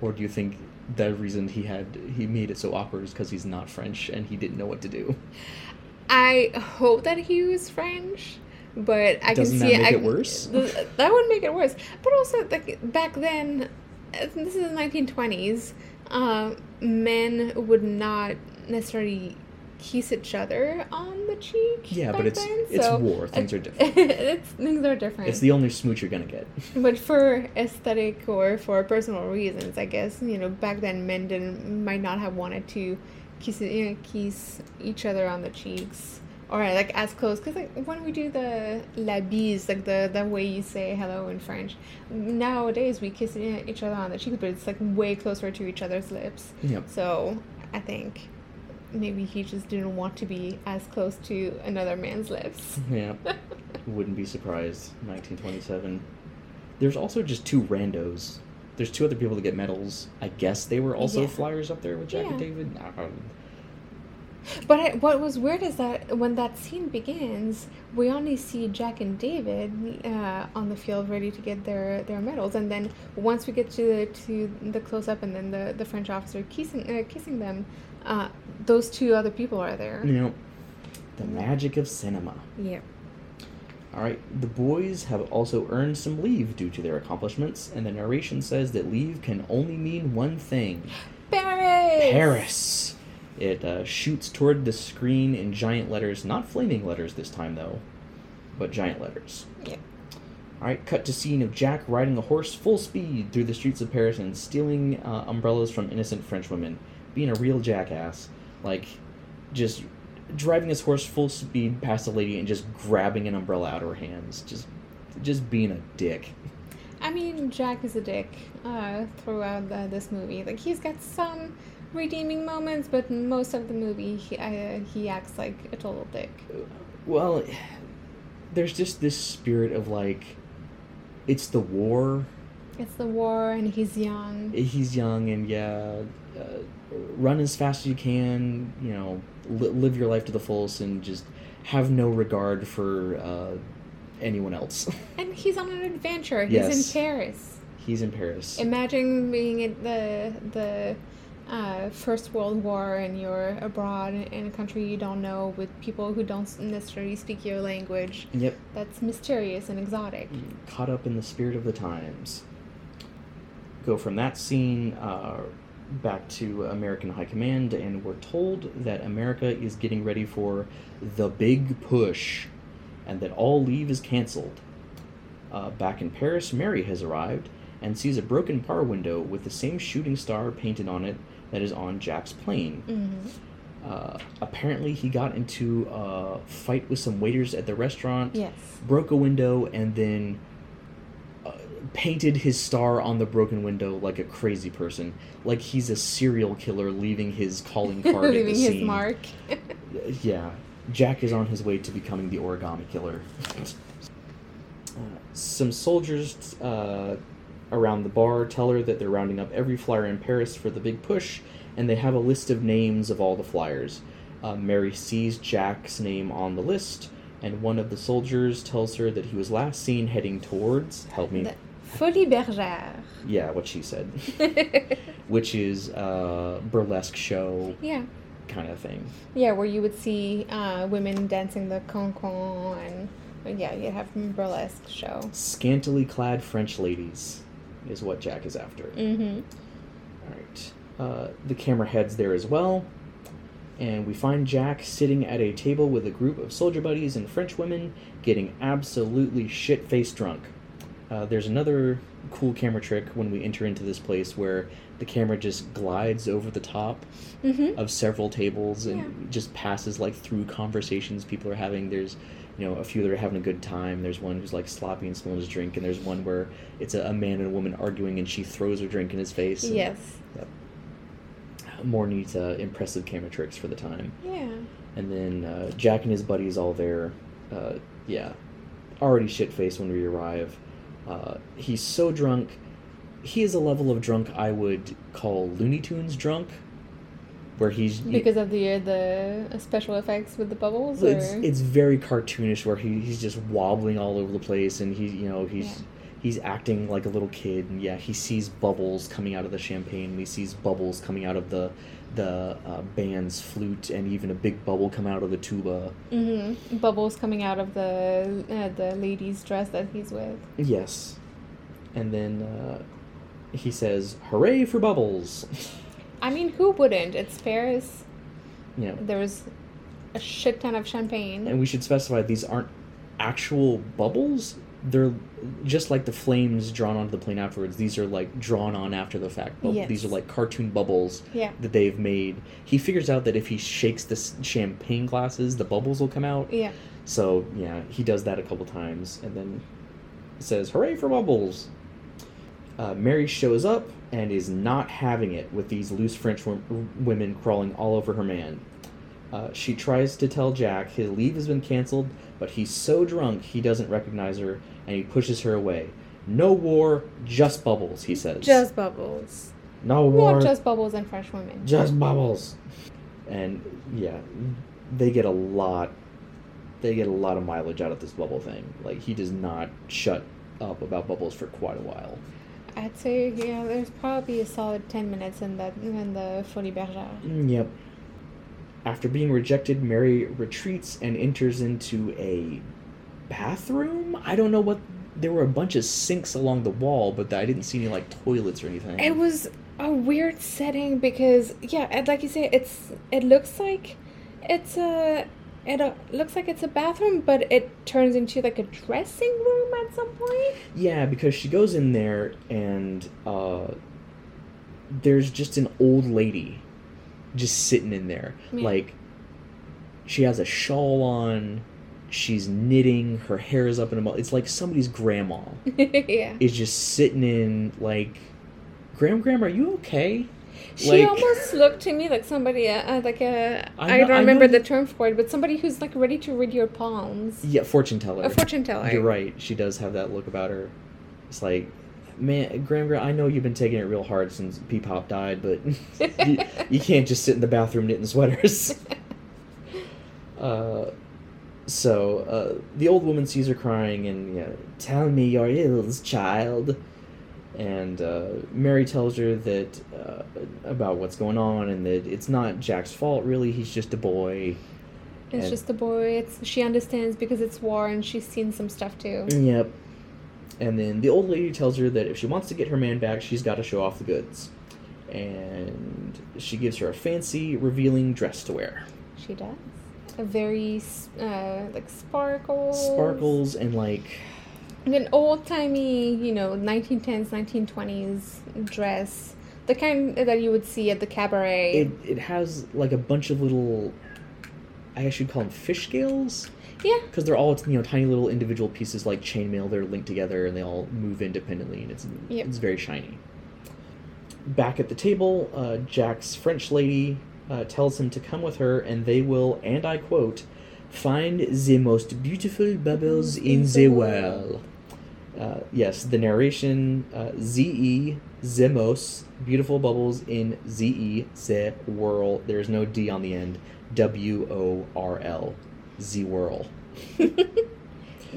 or do you think the reason he had he made it so awkward is because he's not French and he didn't know what to do? I hope that he was French, but I Doesn't can that see make I, it worse? th- That would make it worse. But also, like back then, this is the nineteen twenties. Uh, men would not necessarily kiss each other on the cheek. Yeah, but it's then, it's so- war. Things are different. it's things are different. It's the only smooch you're gonna get. But for aesthetic or for personal reasons, I guess you know back then men didn't might not have wanted to kiss you know, kiss each other on the cheeks or like as close because like when we do the la bise like the the way you say hello in French nowadays we kiss each other on the cheeks but it's like way closer to each other's lips Yep. so I think maybe he just didn't want to be as close to another man's lips. Yeah. Wouldn't be surprised. 1927. There's also just two randos. There's two other people that get medals. I guess they were also Yeah. flyers up there with Jack and David. I But I, what was weird is that when that scene begins, we only see Jack and David uh, on the field ready to get their, their medals, and then once we get to the to the close up, and then the, the French officer kissing uh, kissing them, uh, those two other people are there. You know, the magic of cinema. Yeah. All right, the boys have also earned some leave due to their accomplishments, and the narration says that leave can only mean one thing Paris. Paris. It uh, shoots toward the screen in giant letters, not flaming letters this time though, but giant letters. Yeah. All right, cut to scene of Jack riding a horse full speed through the streets of Paris and stealing uh, umbrellas from innocent French women, being a real jackass, like just driving his horse full speed past a lady and just grabbing an umbrella out of her hands, just just being a dick. I mean, Jack is a dick uh, throughout the, this movie. Like he's got some redeeming moments, but most of the movie he uh, he acts like a total dick. Well, there's just this spirit of like, it's the war. It's the war, and he's young. He's young, and yeah, uh, run as fast as you can. You know, li- live your life to the fullest, and just have no regard for uh, anyone else. And he's on an adventure. He's Yes. in Paris. He's in Paris. Imagine being in the the uh, First World War and you're abroad in a country you don't know with people who don't necessarily speak your language. yep, That's mysterious and exotic. caught up in the spirit of the times. Go from that scene uh, back to American High Command, and we're told that America is getting ready for the big push, and that all leave is canceled. Uh, back in Paris, Mary has arrived and sees a broken bar window with the same shooting star painted on it that is on Jack's plane. hmm Uh, apparently, he got into a fight with some waiters at the restaurant Yes. broke a window and then painted his star on the broken window like a crazy person, like he's a serial killer leaving his calling card at Leaving the his scene. mark. Yeah, Jack is on his way to becoming the origami killer. Uh, some soldiers uh, around the bar tell her that they're rounding up every flyer in Paris for the big push, and they have a list of names of all the flyers. Uh, Mary sees Jack's name on the list, and one of the soldiers tells her that he was last seen heading towards. Help me. The Folies Bergère. Yeah, what she said. Which is a burlesque show yeah. kind of thing. Yeah, where you would see uh, women dancing the cancan and yeah, you'd have a burlesque show. Scantily clad French ladies is what Jack is after. Mm-hmm. All right. Uh, the camera heads there as well, and we find Jack sitting at a table with a group of soldier buddies and French women getting absolutely shit faced drunk. Uh, there's another cool camera trick when we enter into this place where the camera just glides over the top Mm-hmm. of several tables and Yeah. just passes like through conversations people are having. There's you know a few that are having a good time. There's one who's like sloppy and spilling his drink, and there's one where it's a, a man and a woman arguing, and she throws her drink in his face. and Yes. More neat, uh, impressive camera tricks for the time. Yeah. And then uh, Jack and his buddies all there. Uh, yeah, already shit faced when we arrive. Uh, he's so drunk. He is a level of drunk I would call Looney Tunes drunk, where he's Because of the uh, the special effects with the bubbles, it's, or it's very cartoonish where he, he's just wobbling all over the place and he you know he's Yeah. He's acting like a little kid and yeah he sees bubbles coming out of the champagne and he sees bubbles coming out of the the uh, band's flute and even a big bubble come out of the tuba hmm bubbles coming out of the uh, the lady's dress that he's with. yes and then uh, he says hooray for bubbles I mean, who wouldn't? It's Paris. know There was a shit ton of champagne. and we should specify these aren't actual bubbles they're just like the flames drawn onto the plane afterwards these are like drawn on after the fact bubbles. Yes. these are like cartoon bubbles yeah. that they've made he figures out that if he shakes the champagne glasses the bubbles will come out Yeah. so yeah he does that a couple times and then says hooray for bubbles uh, mary shows up and is not having it with these loose french wo- women crawling all over her man uh, she tries to tell jack his leave has been canceled but he's so drunk he doesn't recognize her and he pushes her away no war just bubbles he says Just bubbles. no war Not just bubbles and fresh women. just bubbles and yeah they get a lot they get a lot of mileage out of this bubble thing like he does not shut up about bubbles for quite a while I'd say yeah. There's probably a solid ten minutes in that in the Folies Bergère. Mm, yep after being rejected mary retreats and enters into a bathroom i don't know what there were a bunch of sinks along the wall but i didn't see any like toilets or anything It was a weird setting because yeah, and like you say, it's it looks like it's a it uh, looks like it's a bathroom, but it turns into like a dressing room at some point. Yeah, because she goes in there and uh, there's just an old lady just sitting in there. Yeah. Like, she has a shawl on, she's knitting, her hair is up in a ball. It's like somebody's grandma yeah. is just sitting in, like, Graham, Graham, are you okay? She Like- almost looked to me like somebody, uh, uh, like a, I I, know- don't remember the term for it, but somebody who's like ready to read your palms. Yeah, fortune teller. A fortune teller. You're right. She does have that look about her. It's like, man, Graham, Graham, I know you've been taking it real hard since P-Pop died, but you, you can't just sit in the bathroom knitting sweaters. uh, so uh, the old woman sees her crying and, you know, tell me your ills, child. And uh, Mary tells her that uh, about what's going on and that it's not Jack's fault, really. He's just a boy. It's And- just a boy. It's she understands because it's war and she's seen some stuff too. Yep. And then the old lady tells her that if she wants to get her man back, she's got to show off the goods. And she gives her a fancy, revealing dress to wear. She does. A very uh, like sparkles. Sparkles and like An old timey, you know, 1910s, 1920s dress. The kind that you would see at the cabaret. it, it has like a bunch of little I guess you'd call them fish scales yeah. because they're all you know tiny little individual pieces like chainmail. They're linked together and they all move independently, and it's Yep. it's very shiny. Back at the table, uh, Jack's French lady uh, tells him to come with her, and they will, and I quote, "find the most beautiful bubbles in the world." Uh, yes, the narration uh, ze the most beautiful bubbles in ze the whirl. There's no d on the end. W O R L, the whirl.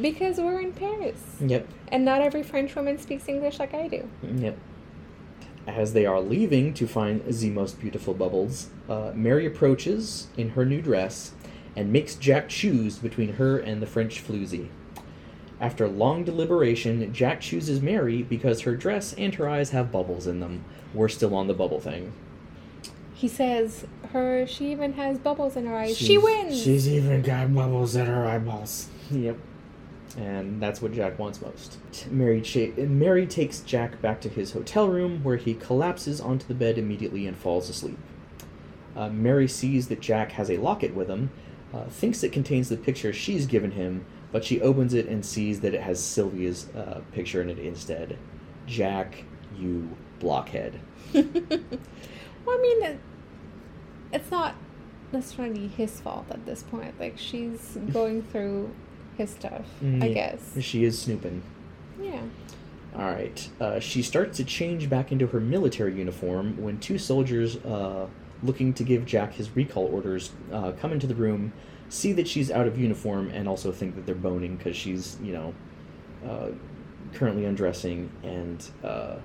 Because we're in Paris. Yep. And not every French woman speaks English like I do. Yep. As they are leaving to find the most beautiful bubbles, uh, Mary approaches in her new dress and makes Jack choose between her and the French floozy. After long deliberation, Jack chooses Mary because her dress and her eyes have bubbles in them. We're still on the bubble thing. he says her she even has bubbles in her eyes. she wins. She's even got bubbles in her eyeballs. Yep. And that's what Jack wants most. Mary, cha- Mary takes Jack back to his hotel room where he collapses onto the bed immediately and falls asleep. Uh, Mary sees that Jack has a locket with him, uh, thinks it contains the picture she's given him, but she opens it and sees that it has Sylvia's uh, picture in it instead. Jack, you blockhead. well, I mean, it, it's not necessarily his fault at this point. Like she's going through his stuff, I Mm, guess. She is snooping. Yeah. All right. Uh, she starts to change back into her military uniform when two soldiers, uh, looking to give Jack his recall orders, uh, come into the room, see that she's out of uniform, and also think that they're boning because she's, you know, uh, currently undressing, and uh,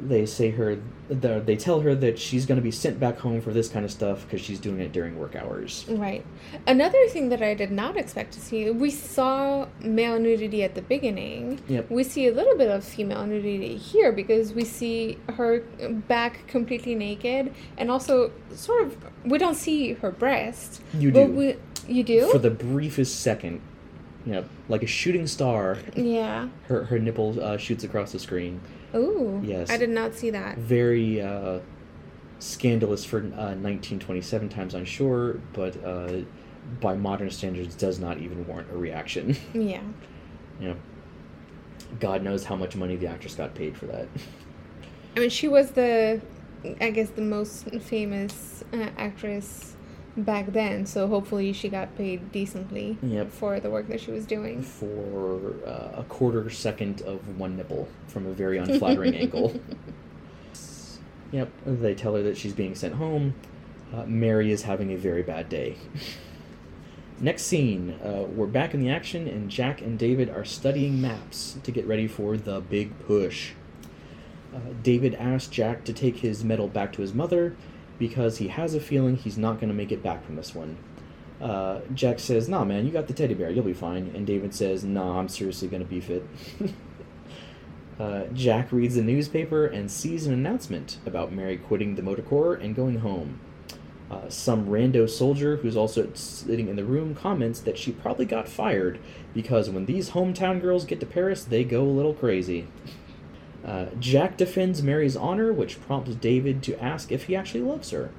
they say her, the, they tell her that she's going to be sent back home for this kind of stuff because she's doing it during work hours. Right. Another thing that I did not expect to see, we saw male nudity at the beginning. Yep. We see a little bit of female nudity here because we see her back completely naked and also sort of we don't see her breast. You but do. We, you do? For the briefest second, you know, like a shooting star, yeah. her, her nipple uh, shoots across the screen. Ooh. Yes. I did not see that. very uh, scandalous for uh, 1927 times, I'm sure, but uh, by modern standards, does not even warrant a reaction. Yeah. you know, God knows how much money the actress got paid for that. I mean, she was the, I guess, the most famous uh, actress back then. So hopefully she got paid decently Yep. for the work that she was doing. For uh, a quarter second of one nipple from a very unflattering angle. Yep, they tell her that she's being sent home. Uh, Mary is having a very bad day. Next scene, uh, we're back in the action, and Jack and David are studying maps to get ready for the big push. Uh, David asks Jack to take his medal back to his mother because he has a feeling he's not going to make it back from this one. Uh, Jack says, Nah, man, you got the teddy bear, you'll be fine. And David says, Nah, I'm seriously going to beef it. uh, Jack reads the newspaper and sees an announcement about Mary quitting the Motor Corps and going home. Uh, some rando soldier who's also sitting in the room comments that she probably got fired because when these hometown girls get to Paris, they go a little crazy. Uh, Jack defends Mary's honor, which prompts David to ask if he actually loves her.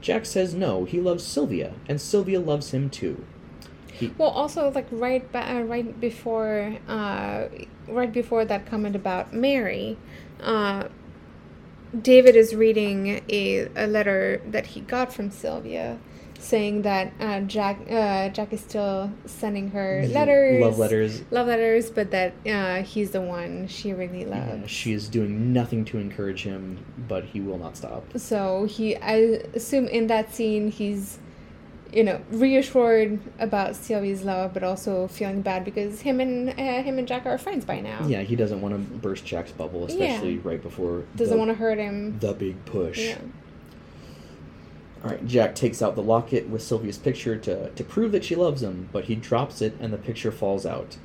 Jack says no, he loves Sylvia, and Sylvia loves him too. He, Well, also like right ba- uh, right before uh, right before that comment about Mary, uh, David is reading a, a letter that he got from Sylvia, saying that uh, Jack uh, Jack is still sending her letters, love letters. love letters, but that uh, he's the one she really loves. Yeah, she is doing nothing to encourage him, but he will not stop. So he, I assume, in that scene, he's, you know, reassured about Sylvie's love, but also feeling bad because him and uh, him and Jack are friends by now. Yeah, he doesn't want to burst Jack's bubble, especially right before doesn't want to hurt him. the big push. Yeah. All right, Jack takes out the locket with Sylvia's picture to, to prove that she loves him, but he drops it and the picture falls out.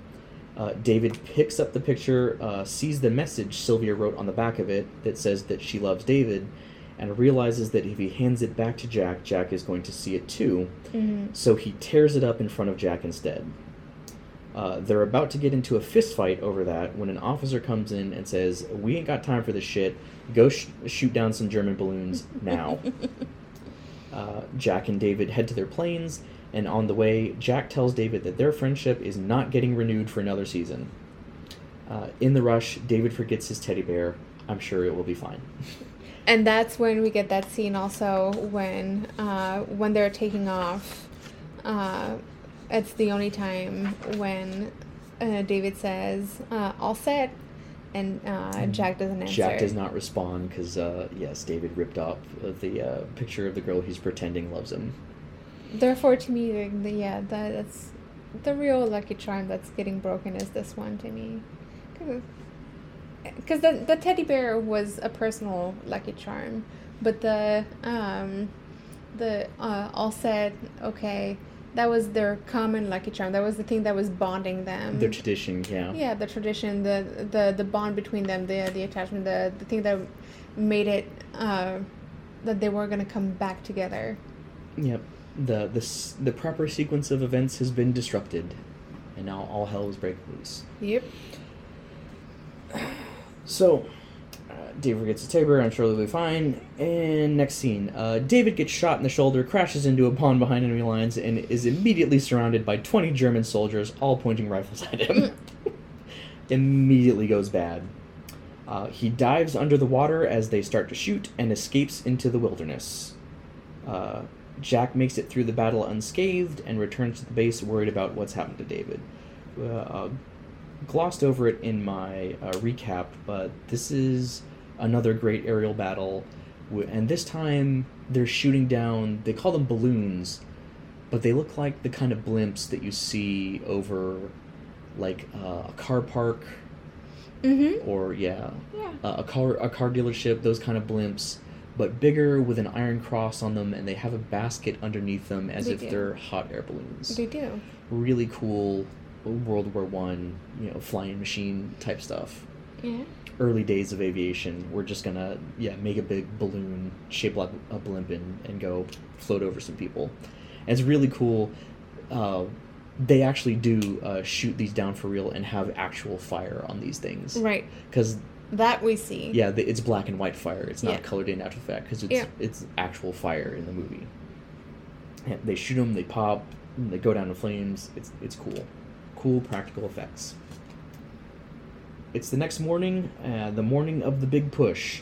Uh, David picks up the picture, uh, sees the message Sylvia wrote on the back of it that says that she loves David, and realizes that if he hands it back to Jack, Jack is going to see it too. hmm So he tears it up in front of Jack instead. Uh, they're about to get into a fist fight over that when an officer comes in and says, "We ain't got time for this shit. Go sh- shoot down some German balloons now." uh, Jack and David head to their planes, and on the way, Jack tells David that their friendship is not getting renewed for another season. Uh, in the rush, David forgets his teddy bear. I'm sure it will be fine. And that's when we get that scene also when uh, when they're taking off. Uh, it's the only time when uh, David says, uh, "All set," and uh, Jack doesn't answer. Jack does not respond because, uh, yes, David ripped off uh, the uh, picture of the girl he's pretending loves him. Therefore, to me, yeah, that, that's the real lucky charm that's getting broken is this one to me. Because the, the teddy bear was a personal lucky charm, but the um, the uh, all said okay, that was their common lucky charm. That was the thing that was bonding them. Their tradition, yeah. yeah, the tradition, the the the bond between them, the the attachment, the the thing that made it uh, that they were gonna come back together. Yep. The the the proper sequence of events has been disrupted, and now all hell is breaking loose. Yep. So, uh, David gets a Tabor, I'm sure they'll be fine. And next scene, uh, David gets shot in the shoulder, crashes into a pond behind enemy lines, and is immediately surrounded by 20 German soldiers, all pointing rifles at him. immediately goes bad. Uh, he dives under the water as they start to shoot and escapes into the wilderness. Uh, Jack makes it through the battle unscathed and returns to the base worried about what's happened to David. Glossed over it in my uh, recap, but this is another great aerial battle, and this time they're shooting down. They call them balloons, but they look like the kind of blimps that you see over, like uh, a car park Mm-hmm. or yeah, Yeah. uh, a car a car dealership. Those kind of blimps, but bigger with an iron cross on them, and they have a basket underneath them as They if do. they're hot air balloons They do. really cool World War One, you know, flying machine type stuff. Yeah. Early days of aviation, we're just gonna yeah make a big balloon shaped like a blimp and, and go float over some people. And it's really cool. Uh, they actually do uh, shoot these down for real and have actual fire on these things. Right. Because That we see. yeah, it's black and white fire. It's not Yeah. colored in after effect because it's Yeah. it's actual fire in the movie. And they shoot them, they pop, they go down in flames. It's it's cool, cool practical effects. It's the next morning, uh, the morning of the big push,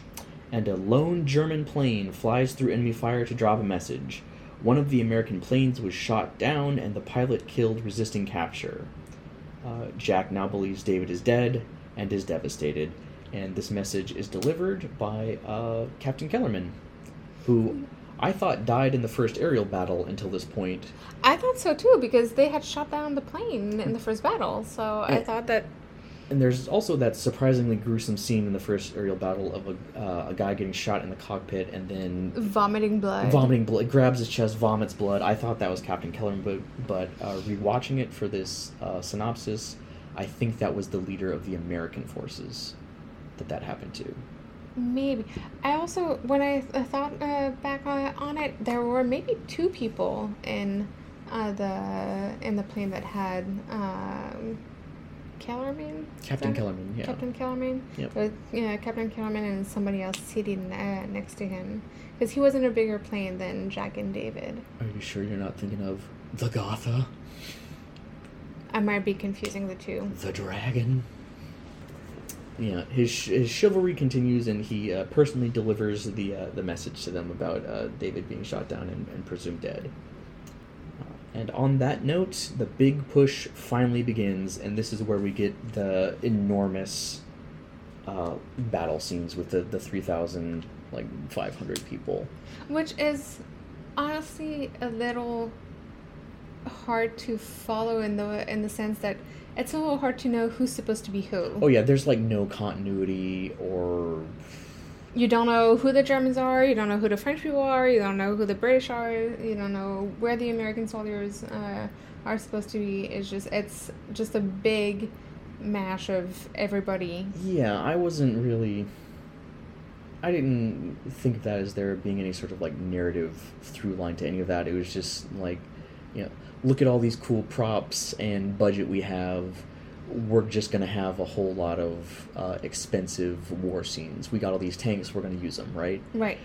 and a lone German plane flies through enemy fire to drop a message. One of the American planes was shot down, and the pilot killed resisting capture. Uh, Jack now believes David is dead and is devastated, and this message is delivered by uh, Captain Kellerman, who I thought died in the first aerial battle until this point. I thought so too because they had shot down the plane in the first battle. So I thought that And there's also that surprisingly gruesome scene in the first aerial battle of a, uh, a guy getting shot in the cockpit and then vomiting blood. vomiting blood, grabs his chest, vomits blood. I thought that was Captain Kellerman, but but uh, rewatching it for this uh, synopsis, I think that was the leader of the American forces that that happened to. Maybe. I also, when I th- thought uh, back on, it, there were maybe two people in uh, the in the plane that had um, Kellerman. Captain? Kellerman, yeah. Captain Kellerman. Yep. With, yeah, Captain Kellerman and somebody else sitting uh, next to him, because he was in a bigger plane than Jack and David. Are you sure you're not thinking of the Gotha, I might be confusing the two. the dragon? Yeah, his his chivalry continues, and he uh, personally delivers the uh, the message to them about uh, David being shot down and, and presumed dead. Uh, and on that note, the big push finally begins, and this is where we get the enormous uh, battle scenes with the the three thousand like five hundred people. Which is honestly a little hard to follow in the in the sense that it's a little hard to know who's supposed to be who. Oh yeah, there's like no continuity or You don't know who the Germans are, you don't know who the French people are, you don't know who the British are, you don't know where the American soldiers uh, are supposed to be. It's just it's just a big mash of everybody. Yeah, I wasn't really. I didn't think of that as there being any sort of like narrative through line to any of that. It was just like, you know, look at all these cool props and budget we have. We're just gonna have a whole lot of uh, expensive war scenes. We got all these tanks. We're gonna use them, right? Right.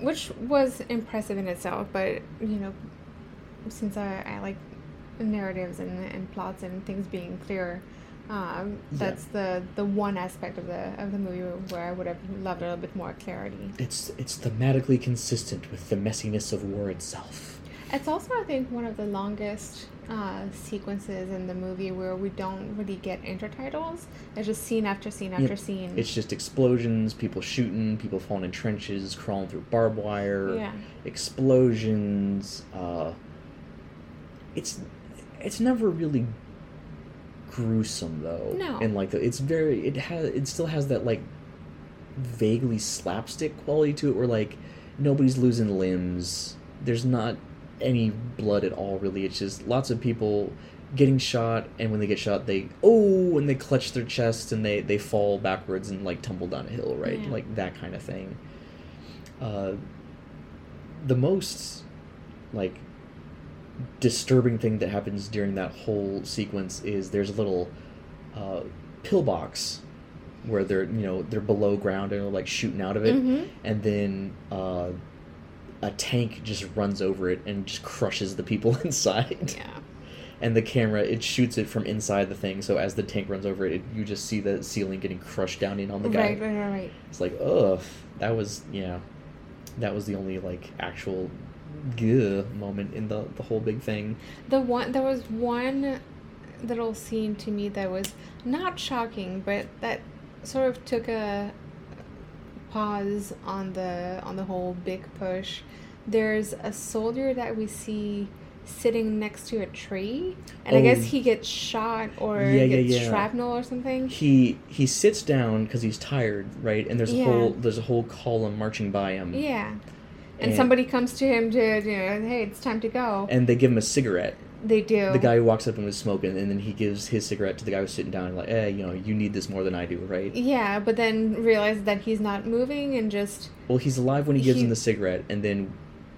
Which was impressive in itself, but you know, since I, I like narratives and, and plots and things being clear, um, Yeah. that's the the one aspect of the of the movie where I would have loved a little bit more clarity. It's it's thematically consistent with the messiness of war itself. It's also, I think, one of the longest uh, sequences in the movie where we don't really get intertitles. It's just scene after scene after Yep. scene. It's just explosions, people shooting, people falling in trenches, crawling through barbed wire. yeah. explosions. Uh, it's it's never really gruesome though. No. And like the, it's very it has it still has that like vaguely slapstick quality to it where like nobody's losing limbs. There's not any blood at all really. It's just lots of people getting shot and when they get shot they oh and they clutch their chest and they they fall backwards and like tumble down a hill right Yeah. like that kind of thing uh the most like disturbing thing that happens during that whole sequence is there's a little uh, pillbox where they're you know they're below ground and they're like shooting out of it, Mhm. and then uh, a tank just runs over it and just crushes the people inside. Yeah. And the camera it shoots it from inside the thing, so as the tank runs over it, it you just see the ceiling getting crushed down in on the guy. Right, right, right, right. It's like, ugh, that was yeah, that was the only like actual good moment in the the whole big thing. The one there was one little scene to me that was not shocking, but that sort of took a pause on the on the whole big push. There's a soldier that we see sitting next to a tree, and I Oh. guess he gets shot or Yeah, yeah, gets yeah. shrapnel or something. He he sits down because he's tired, right? And there's a whole there's a whole column marching by him. Yeah. And, And- somebody comes to him to, you know, hey, it's time to go. And they give him a cigarette. They do. The guy who walks up and was smoking, and then he gives his cigarette to the guy who's sitting down, like, eh, you know, you need this more than I do, right? Yeah, but then realizes that he's not moving and just Well, he's alive when he gives He- him the cigarette, and then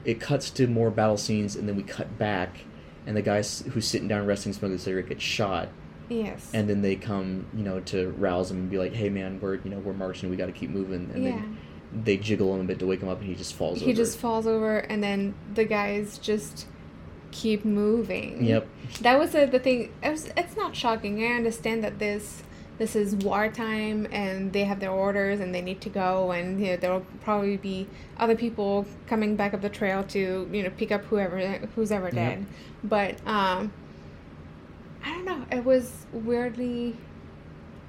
it cuts to more battle scenes, and then we cut back, and the guy who's sitting down resting smoking the cigarette gets shot, yes. and then they come, you know, to rouse him and be like, "Hey, man, we're you know we're marching, we got to keep moving," and yeah. then they jiggle him a bit to wake him up, and he just falls He over. just falls over and then the guys just keep moving. Yep. That was the, the thing. It was, it's not shocking. I understand that this this is wartime and they have their orders and they need to go and you know there will probably be other people coming back up the trail to you know pick up whoever who's ever Yep. dead. But um I don't know. It was weirdly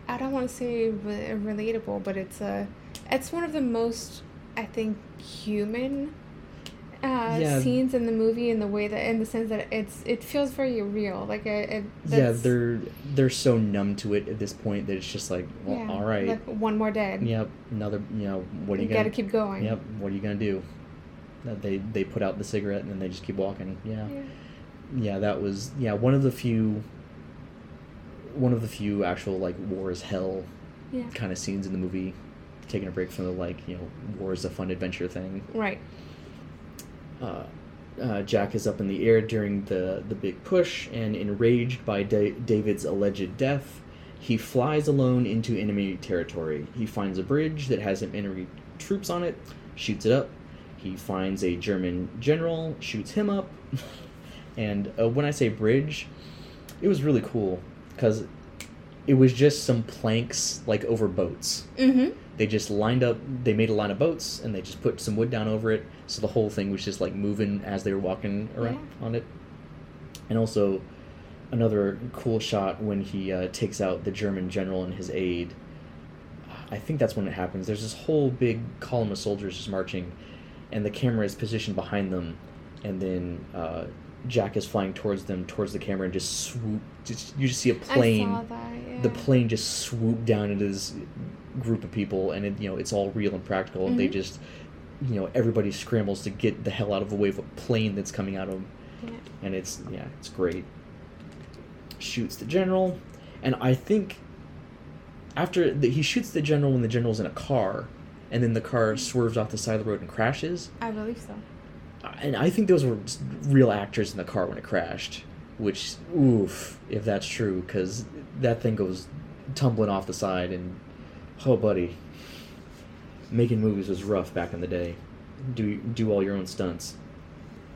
I don't want to say re- relatable, but it's a it's one of the most I think human uh, Yeah. scenes in the movie in the way that in the sense that it's it feels very real. Like it, it yeah, they're they're so numb to it at this point that it's just like, well, yeah, all right, like one more dead. yep, another, you know, what are you you got to gonna? keep going. Yep, what are you gonna do? That they they put out the cigarette and then they just keep walking. Yeah. Yeah. yeah that was yeah one of the few one of the few actual like war is hell Yeah. kind of scenes in the movie taking a break from the like you know war is a fun adventure thing Right. Uh, uh, Jack is up in the air during the the big push and enraged by da- David's alleged death he flies alone into enemy territory. He finds a bridge that has some enemy troops on it shoots it up. He finds a German general shoots him up. And uh, when I say bridge it was really cool because it was just some planks like over boats. Mm-hmm. they just lined up they made a line of boats and they just put some wood down over it so the whole thing was just like moving as they were walking around on it and also another cool shot when he uh, takes out the german general and his aide i think that's when it happens there's this whole big column of soldiers just marching and the camera is positioned behind them and then uh, jack is flying towards them towards the camera and just swoop just you just see a plane I saw that. Yeah. the plane just swoop down into this group of people and it, you know it's all real and practical and they Mhm. just you know everybody scrambles to get the hell out of the way of a plane that's coming out of them Yeah. and it's yeah it's great shoots the general and i think after the, he shoots the general when the general's in a car and then the car mm-hmm. swerves off the side of the road and crashes I believe so. Uh, and I think those were real actors in the car when it crashed. Which, oof, if that's true, because that thing goes tumbling off the side, and oh, buddy, making movies was rough back in the day. Do do all your own stunts.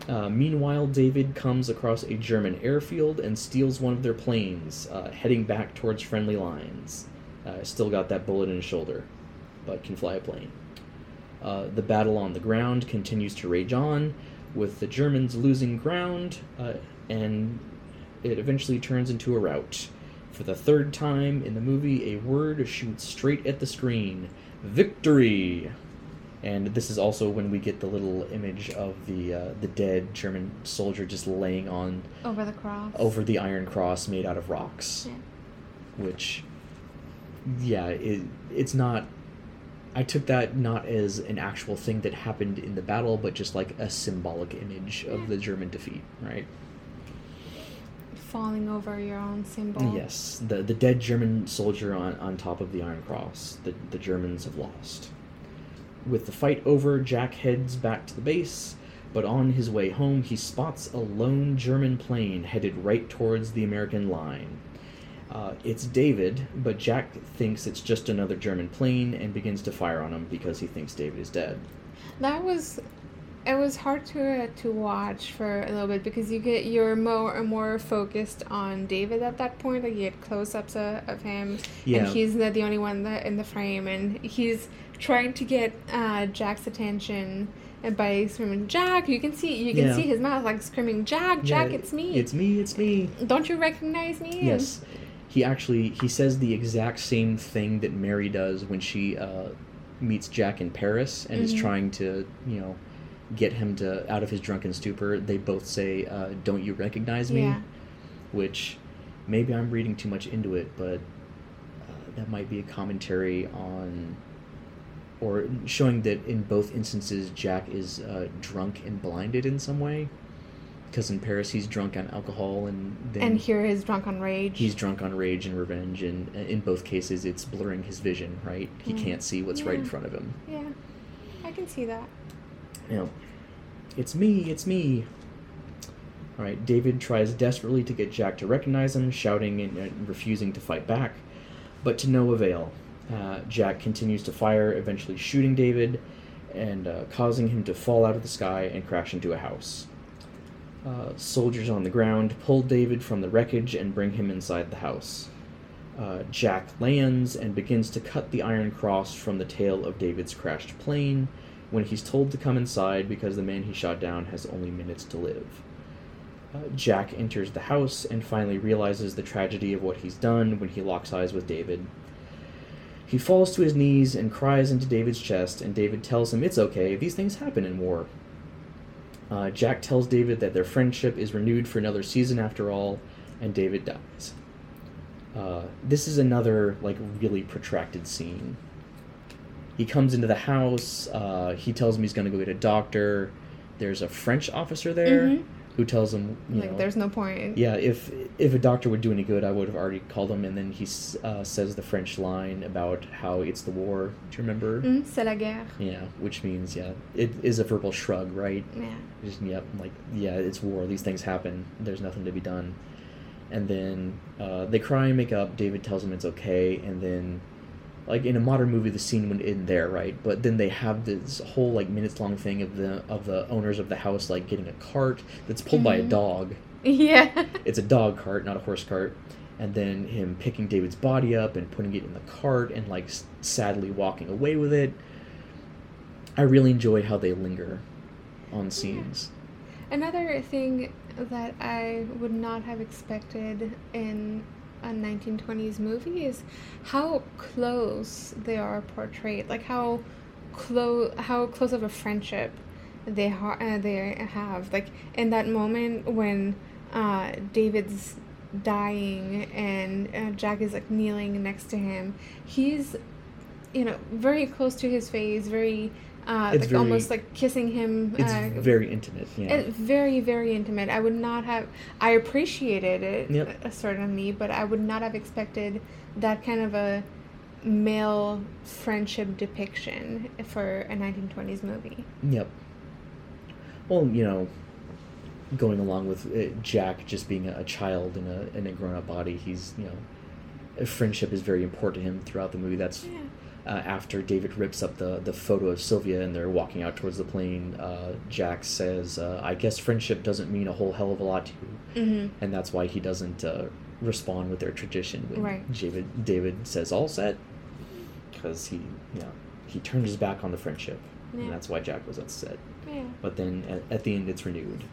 Uh, meanwhile, David comes across a German airfield and steals one of their planes, uh, heading back towards friendly lines. Uh, still got that bullet in his shoulder, but can fly a plane. Uh, the battle on the ground continues to rage on, with the Germans losing ground, uh, and it eventually turns into a rout. For the third time in the movie, a word shoots straight at the screen victory! And this is also when we get the little image of the uh, the dead German soldier just laying on Over the cross. over the Iron Cross made out of rocks, Yeah. which, yeah, it, it's not. I took that not as an actual thing that happened in the battle, but just like a symbolic image of the German defeat, right? Falling over your own symbol. Yes, the the dead German soldier on, on top of the Iron Cross. The the Germans have lost. With the fight over, Jack heads back to the base. But on his way home, he spots a lone German plane headed right towards the American line. Uh, it's David, but Jack thinks it's just another German plane and begins to fire on him because he thinks David is dead. That was it was hard to to watch for a little bit because you get you're more more focused on David at that point. Like you get close ups of, of him, Yeah. and he's the, the only one that in the frame, and he's trying to get uh, Jack's attention. And by screaming Jack, you can see you can Yeah. see his mouth like screaming Jack, Jack, Yeah, it's me. It's me, it's me. Don't you recognize me? Yes. He actually he says the exact same thing that Mary does when she uh, meets Jack in Paris and is Mhm. trying to, you know, get him to out of his drunken stupor. They both say, uh, "Don't you recognize me?" Yeah. Which maybe I'm reading too much into it, but uh, that might be a commentary on or showing that in both instances Jack is uh, drunk and blinded in some way. Because in Paris he's drunk on alcohol and then And here is drunk on rage. he's drunk on rage and revenge and uh, in both cases it's blurring his vision right he Mm. can't see what's right in front of him yeah, I can see that. You know it's me it's me. All right david tries desperately to get jack to recognize him shouting and uh, refusing to fight back but to no avail. Uh, jack continues to fire eventually shooting david and uh, causing him to fall out of the sky and crash into a house. Uh, soldiers on the ground pull David from the wreckage and bring him inside the house. Uh, Jack lands and begins to cut the Iron Cross from the tail of David's crashed plane when he's told to come inside because the man he shot down has only minutes to live. Uh, Jack enters the house and finally realizes the tragedy of what he's done when he locks eyes with David. He falls to his knees and cries into David's chest, and David tells him it's okay, these things happen in war. Uh, Jack tells David that their friendship is renewed for another season after all, and David dies. Uh, this is another like really protracted scene. He comes into the house. Uh, he tells him he's going to go get a doctor. There's a French officer there Mhm. who tells him, you Like, know, there's no point. yeah, if if a doctor would do any good, I would have already called him. And then he uh, says the French line about how it's the war. Do you remember? Mm, c'est la guerre. Yeah, which means yeah, it is a verbal shrug, right? Yeah. Just yep, like yeah, it's war. These things happen. There's nothing to be done. And then uh, they cry and make up. David tells him it's okay, and then like in a modern movie, the scene would end there, right? But then they have this whole like minutes long thing of the of the owners of the house like getting a cart that's pulled by a Mhm. dog. Yeah. It's a dog cart, not a horse cart. And then him picking David's body up and putting it in the cart and like s- sadly walking away with it. I really enjoy how they linger on scenes. Another thing that I would not have expected in a 1920s movie is how close they are portrayed. Like how close, how close of a friendship they ha- uh, they have. Like in that moment when uh, David's dying and uh, Jack is like kneeling next to him, he's you know very close to his face, very. Uh, It's like very- almost like kissing him. It's uh, very intimate. Yeah. it's very, very intimate. I would not have. I appreciated it Yep. uh, certainly, but I would not have expected that kind of a male friendship depiction for a 1920s movie. Yep. Well, you know, going along with uh, Jack just being a, a child in a in a grown up body, he's you know, friendship is very important to him throughout the movie. That's Yeah. Uh, after David rips up the, the photo of Sylvia and they're walking out towards the plane, uh, Jack says, uh, I guess friendship doesn't mean a whole hell of a lot to you. Mm-hmm. And that's why he doesn't uh, respond with their tradition when Right. David, David says all set. Because he, you know, he turned his back on the friendship. Yeah. And that's why Jack was upset. Yeah. But then at, at the end, it's renewed.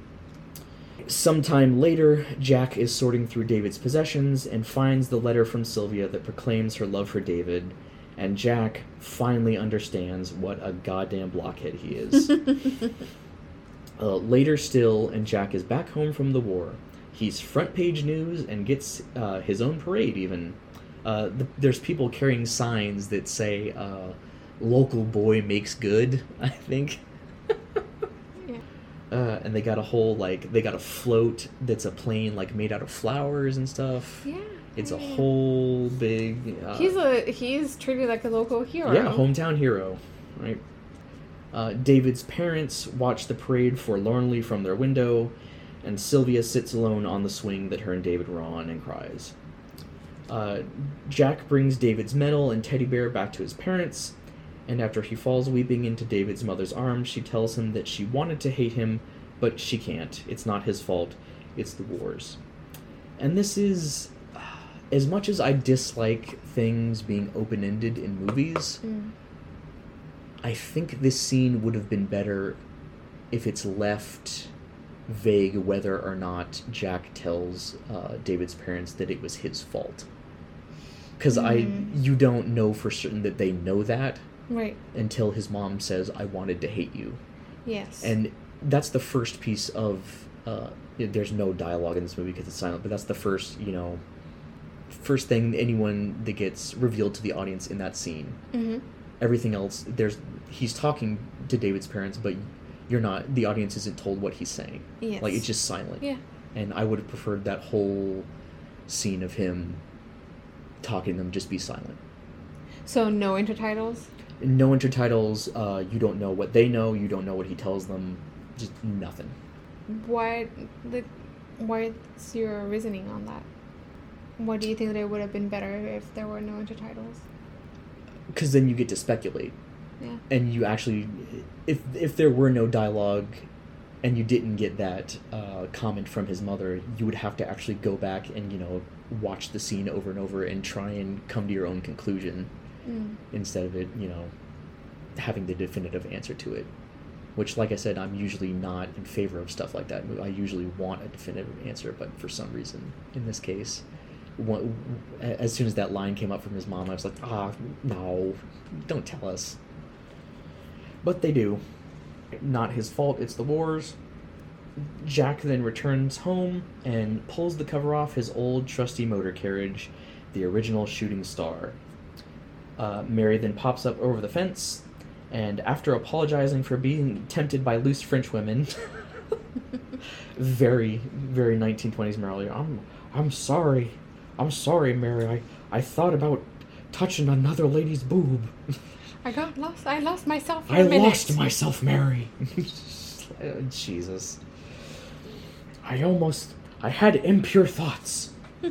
Sometime later, Jack is sorting through David's possessions and finds the letter from Sylvia that proclaims her love for David, and Jack finally understands what a goddamn blockhead he is. uh, later still, and Jack is back home from the war. He's front page news and gets uh, his own parade, even. Uh, the, there's people carrying signs that say, uh, local boy makes good, I think. Uh, and they got a whole like they got a float that's a plane like made out of flowers and stuff. Yeah. It's a whole big. Uh, He's a he's treated like a local hero. yeah hometown hero, right? Uh, David's parents watch the parade forlornly from their window, and Sylvia sits alone on the swing that her and David were on and cries. Uh, Jack brings David's medal and teddy bear back to his parents, and after he falls weeping into David's mother's arms, she tells him that she wanted to hate him, but she can't. It's not his fault, it's the war's. And this is. As much as I dislike things being open ended in movies, Mm. I think this scene would have been better if it's left vague whether or not Jack tells uh, David's parents that it was his fault. Because I, Mhm. you don't know for certain that they know that Right. until his mom says, "I wanted to hate you," Yes. and that's the first piece of. Uh, there's no dialogue in this movie because it's silent, but that's the first, you know, first thing anyone that gets revealed to the audience in that scene hmm everything else there's he's talking to david's parents but you're not the audience isn't told what he's saying Yes. like it's just silent Yeah. and i would have preferred that whole scene of him talking to them just be silent So no intertitles. no intertitles uh, you don't know what they know you don't know what he tells them just nothing Why? The, what's your reasoning on that? What do you think that it would have been better if there were no intertitles? because then you get to speculate Yeah. and you actually if if there were no dialogue and you didn't get that uh, comment from his mother you would have to actually go back and you know watch the scene over and over and try and come to your own conclusion Mm. instead of it you know having the definitive answer to it which like i said i'm usually not in favor of stuff like that i usually want a definitive answer but for some reason in this case as soon as that line came up from his mom i was like ah no don't tell us. But they do. Not his fault it's the wars. Jack then returns home and pulls the cover off his old trusty motor carriage the original shooting star. Uh, Mary then pops up over the fence, and after apologizing for being tempted by loose French women, very, very 1920s Mary, I'm, I'm sorry, I'm sorry, Mary. I, I thought about touching another lady's boob. I got lost. I lost myself. For I a minute. lost myself, Mary. Oh, Jesus. I almost. I had impure thoughts.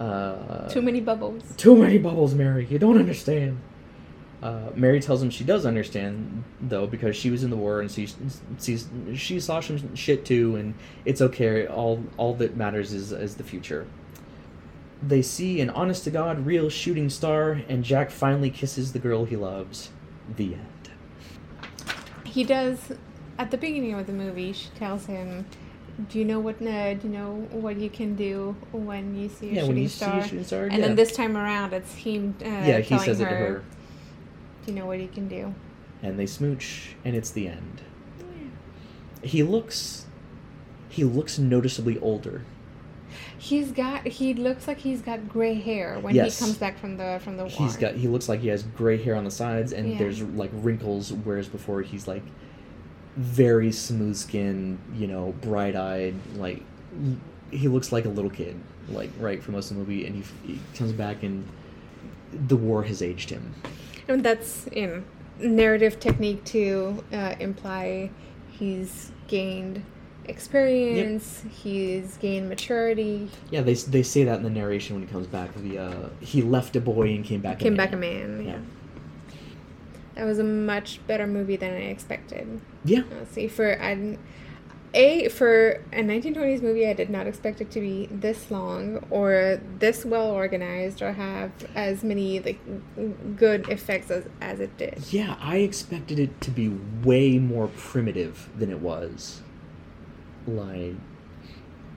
Uh, Too many bubbles. Too many bubbles, Mary. You don't understand. Uh, Mary tells him she does understand, though, because she was in the war and she sees she saw some shit too, and it's okay. All all that matters is is the future. They see an honest to god real shooting star, and Jack finally kisses the girl he loves. The end. He does. At the beginning of the movie, she tells him, "Do you know what? Uh, do you know what you can do when you see a Yeah, shooting when you star?" see a shooting star, and yeah. then this time around, it's him. Uh, yeah, he telling says it to her, Do you know what you can do? and they smooch, and it's the end. He looks, he looks noticeably older. He's got. He looks like he's got gray hair when Yes. he comes back from the from the war. He's got he looks like he has gray hair on the sides and Yeah. there's like wrinkles whereas before he's like very smooth skinned, you know, bright eyed, like he looks like a little kid, like right for most of the movie and he, he comes back and the war has aged him. And that's you know narrative technique to uh, imply he's gained experience. He's gained maturity. Yeah, they they say that in the narration when he comes back. The uh, he left a boy and came back. Came a man. back a man. Yeah. Yeah. That was a much better movie than I expected. Yeah, Let's see, for I, a for a 1920s movie, I did not expect it to be this long or this well organized or have as many like good effects as, as it did. Yeah, I expected it to be way more primitive than it was. Like,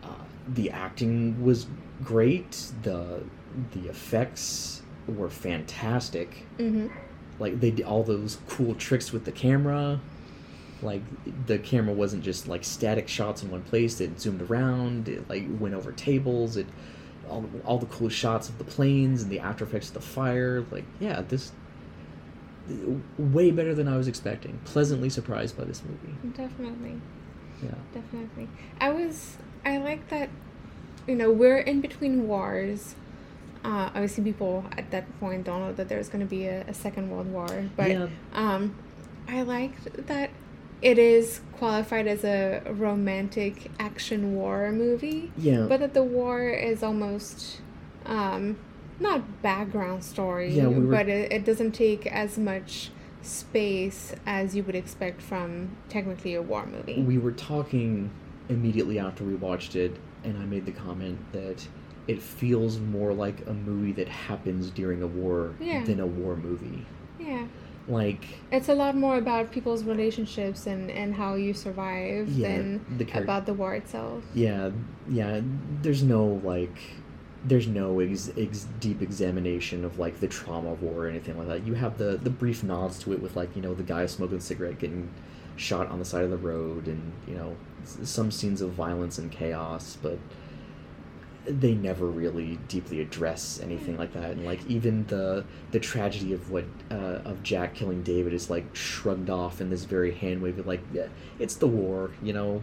uh, the acting was great. the The effects were fantastic. Mm-hmm. Like they did all those cool tricks with the camera. Like the camera wasn't just like static shots in one place. It zoomed around. It like went over tables. It all all the cool shots of the planes and the after effects of the fire. Like yeah, this way better than I was expecting. Pleasantly surprised by this movie. Definitely. Yeah. Definitely. I was. I like that. You know, we're in between wars. Uh, obviously, people at that point don't know that there's going to be a, a second world war, but Yeah. um, I liked that it is qualified as a romantic action war movie, Yeah. but that the war is almost um, not background story, Yeah, we were- but it, it doesn't take as much space as you would expect from technically a war movie. we were talking immediately after we watched it, and I made the comment that it feels more like a movie that happens during a war Yeah. than a war movie. yeah. Like, It's a lot more about people's relationships and, and how you survive Yeah, than the charac- about the war itself. yeah, yeah, there's no, like, there's no ex- ex- deep examination of, like, the trauma of war or anything like that. You have the, the brief nods to it with, like, you know, the guy smoking a cigarette getting shot on the side of the road and, you know, some scenes of violence and chaos, but they never really deeply address anything like that and like even the the tragedy of what uh, of Jack killing David is like shrugged off in this very hand wave of like yeah, it's the war you know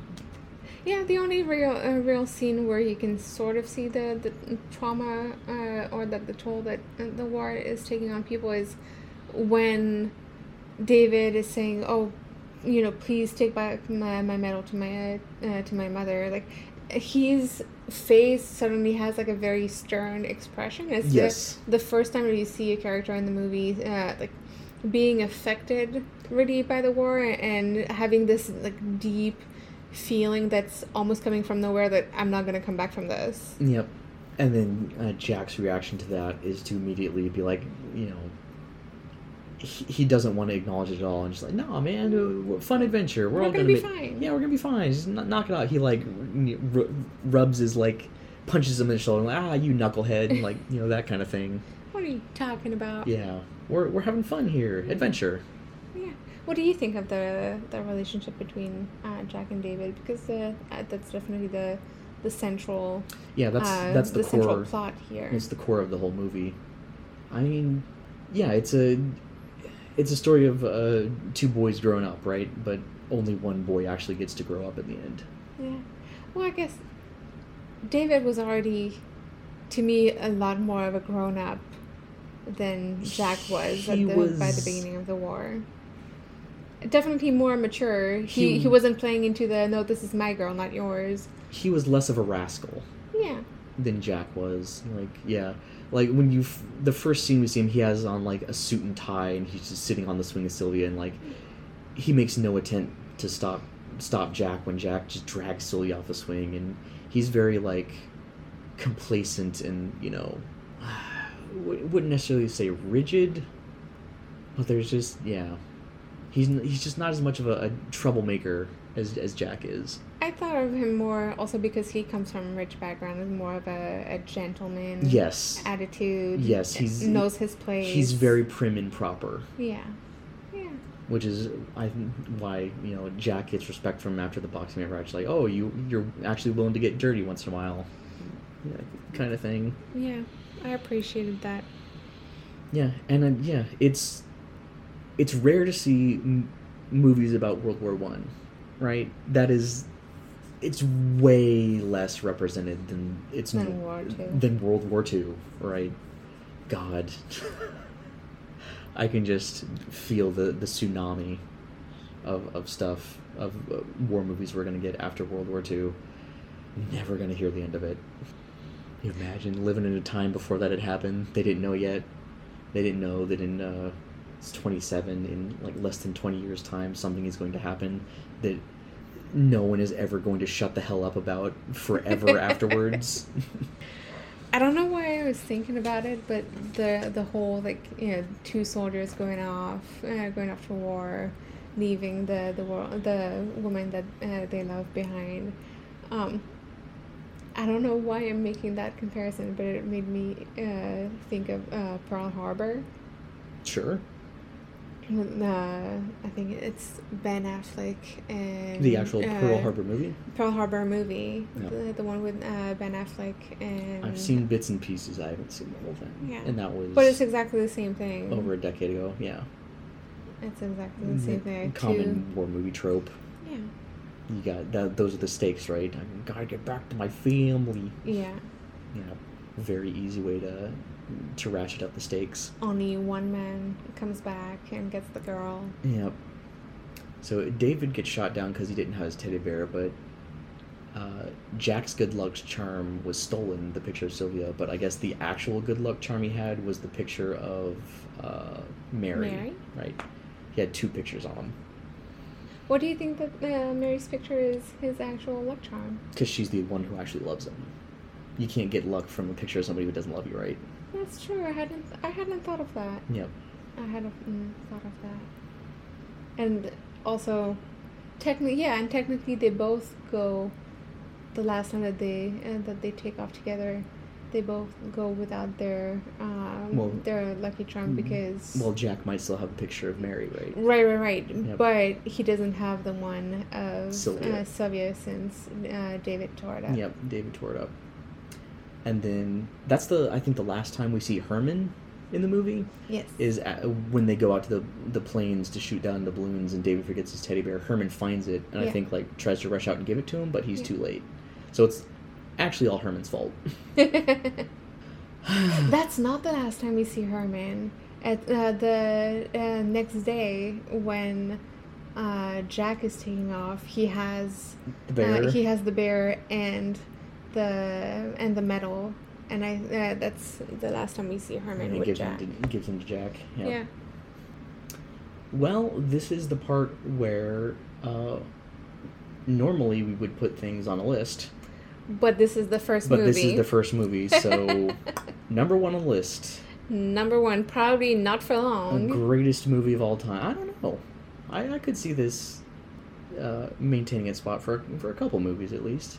Yeah, the only real uh, real scene where you can sort of see the the trauma uh, or the the toll that uh, the war is taking on people is when David is saying, "Oh, you know, please take back my, my medal to my uh, to my mother." Like his face suddenly has like a very stern expression. It's Yes. the, the first time that you see a character in the movie uh, like being affected really by the war and having this like deep feeling that's almost coming from nowhere that I'm not gonna come back from this. yep and then uh, Jack's reaction to that is to immediately be like you know he, he doesn't want to acknowledge it at all and just like no man uh, fun adventure we're, We're all gonna gonna, be ma- fine." yeah we're gonna be fine just kn- knock it out he like r- rubs his like punches him in the shoulder like ah you knucklehead and like you know that kind of thing What are you talking about? Yeah, we're we're having fun here, adventure. What do you think of the the relationship between uh, Jack and David? Because uh, uh, that's definitely the the central Yeah, that's uh, that's the, central core. plot here. It's the core of the whole movie. I mean, yeah, it's a it's a story of uh, two boys growing up, right? But only one boy actually gets to grow up in the end. Yeah. Well, I guess David was already, to me, a lot more of a grown up than Jack was, the, by the beginning of the war. Definitely more mature. He, He- he wasn't playing into the no, this is my girl, not yours. He was less of a rascal Yeah. than Jack was. Like, yeah, like when you f- the first scene we see him, he has on like a suit and tie, and he's just sitting on the swing of Sylvia, and like he makes no attempt to stop stop Jack when Jack just drags Sylvia off the swing, and he's very like complacent and you know wouldn't necessarily say rigid, but there's just yeah, he's he's just not as much of a, a troublemaker as as Jack is. I thought of him more also because he comes from a rich background as more of a, a gentleman. Yes, Attitude. Yes, he's- knows his place. he's very prim and proper. Yeah. Yeah. which is I why you know Jack gets respect from after the boxing match. Like, oh, you you're actually willing to get dirty once in a while, yeah, kind of thing. Yeah. I appreciated that. Yeah, and uh, yeah, it's it's rare to see m- movies about World War One, right? That is, it's way less represented than it's Than n- War than World War Two, right? God, I can just feel the the tsunami of of stuff of uh, war movies we're gonna get after World War Two. Never gonna hear the end of it. You imagine living in a time before that had happened. They didn't know yet. They didn't know that in uh, it's 27 in like less than 20 years time something is going to happen that no one is ever going to shut the hell up about forever afterwards. I don't know why I was thinking about it, but the the whole like you know two soldiers going off, uh, going off to war, leaving the the world the woman that uh, they love behind. Um, I don't know why I'm making that comparison, but it made me uh, think of uh, Pearl Harbor. sure. Uh, I think it's Ben Affleck and The actual Pearl uh, Harbor movie. Pearl Harbor movie, Yeah. the, the one with uh, Ben Affleck and I've seen bits and pieces. I haven't seen the whole thing. Yeah. And that was But it's exactly the same thing. over a decade ago. Yeah. It's exactly the same thing. Common war movie trope. Yeah. You got that. Those are the stakes, right? I gotta get back to my family. Yeah. Know, very easy way to to ratchet up the stakes. Only one man comes back and gets the girl. Yep. So David gets shot down because he didn't have his teddy bear, but uh, Jack's good luck charm was stolen, the picture of Sylvia, but I guess the actual good luck charm he had was the picture of uh, Mary, Mary? Right. He had two pictures on him What do you think that uh, Mary's picture is his actual luck charm? because she's the one who actually loves him. You can't get luck from a picture of somebody who doesn't love you, right? That's true. I hadn't. I hadn't thought of that. Yep. I hadn't mm, thought of that. And also, technically, yeah, and technically they both go. The last time that they uh, that they take off together, they both go without their um, Well, their lucky charm because. Well, Jack might still have a picture of Mary, right? Right, right, right. Yep. But he doesn't have the one of Sylvia. Uh, Sylvia since uh, David tore it up. Yep, David tore it up. And then that's the I think the last time we see Herman in the movie Yes. is at, when they go out to the the planes to shoot down the balloons and David forgets his teddy bear. Herman finds it and I think like tries to rush out and give it to him, but he's Yeah. too late. So it's actually all Herman's fault. That's not the last time we see Herman. At uh, the uh, next day, when uh, Jack is taking off, he has the bear. Uh, he has the bear and the and the medal, and I uh, that's the last time we see Herman and he with gives Jack. him to, gives him to Jack. Yep. Yeah. Well, this is the part where uh, normally we would put things on a list, But this is the first but movie. this is the first movie, so number one on the list. Number one, probably not for The long. greatest movie of all time. I don't know. I, I could see this uh, maintaining its spot for for a couple movies at least.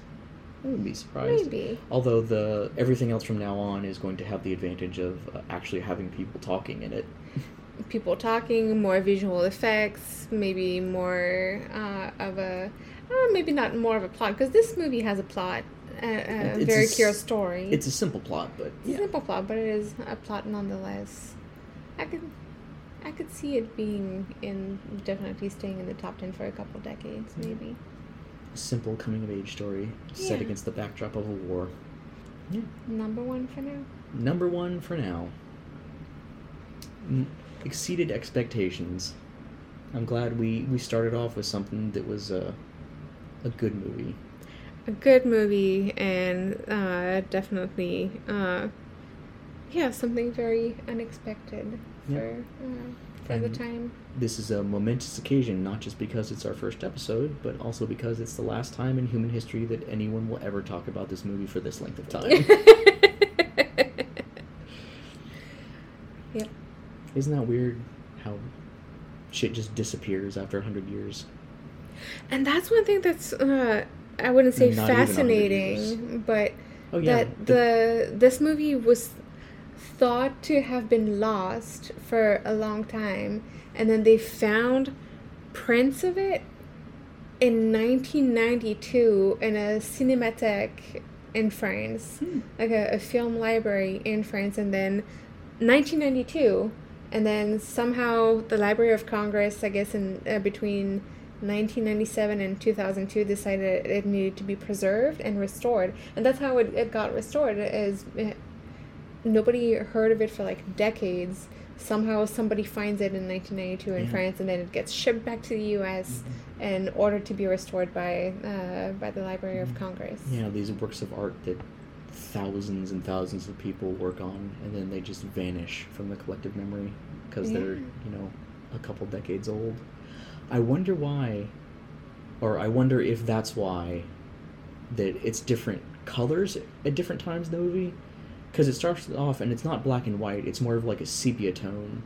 I wouldn't be surprised. Maybe. Although the everything else from now on is going to have the advantage of uh, actually having people talking in it. people talking, more visual effects, maybe more uh, of a, uh, maybe not more of a plot, because this movie has a plot, a, a It's a very clear story. It's a simple plot, but a yeah. simple plot, but it is a plot nonetheless. I could, I could see it being in definitely staying in the top ten for a couple decades, Mm-hmm. maybe. a simple coming of age story set against the backdrop of a war. Yeah. Number one for now. Number one for now. M- exceeded expectations. I'm glad we, we started off with something that was uh, a good movie. A good movie, and uh, definitely, uh, yeah, something very unexpected Yeah. for uh, for the time. This is a momentous occasion, not just because it's our first episode, but also because it's the last time in human history that anyone will ever talk about this movie for this length of time. yep. Isn't that weird how shit just disappears after 100 years? And that's one thing that's uh, I wouldn't say Not even a hundred fascinating, but Oh, yeah. that the this movie was thought to have been lost for a long time, and then they found prints of it in 1992 in a cinematheque in France, Hmm. like a, a film library in France, and then 1992, and then somehow the Library of Congress, I guess, in uh, between 1997 and 2002, decided it needed to be preserved and restored, and that's how it, it got restored. Is it, nobody heard of it for like decades. Somehow somebody finds it in 1992 in Yeah. France, and then it gets shipped back to the U.S. and mm-hmm. ordered to be restored by uh, by the Library of mm-hmm. Congress. Yeah, these works of art that thousands and thousands of people work on, and then they just vanish from the collective memory because they're, you know, a couple decades old. I wonder why, or I wonder if that's why, that it's different colors at different times in the movie. Because it starts off and it's not black and white, it's more of like a sepia tone,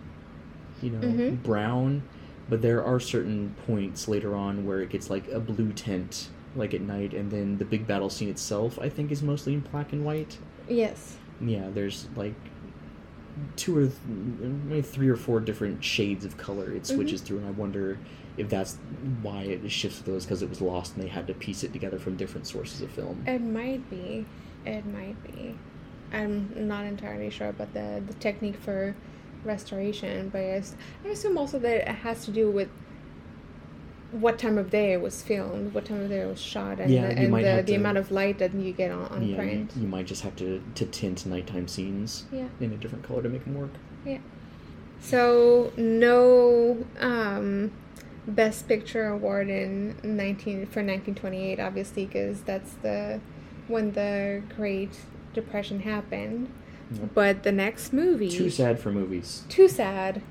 you know, Mhm. brown. But there are certain points later on where it gets like a blue tint, like at night, and then the big battle scene itself, I think, is mostly in black and white. Yes. Yeah, there's like two or th- maybe three or four different shades of color it switches through, and I wonder if that's why it shifts those because it was lost and they had to piece it together from different sources of film. It might be. It might be. I'm not entirely sure about the, the technique for restoration, but I assume also that it has to do with what time of day it was filmed, what time of day it was shot, and, Yeah, the, and the, the to- amount of light that you get on, on yeah, you, you might just have to, to tint nighttime scenes Yeah. in a different color to make them work. Yeah. So no um Best Picture award in 19 for 1928, obviously, because that's the when the Great Depression happened. Yep. But the next movie, Too sad for movies. too sad,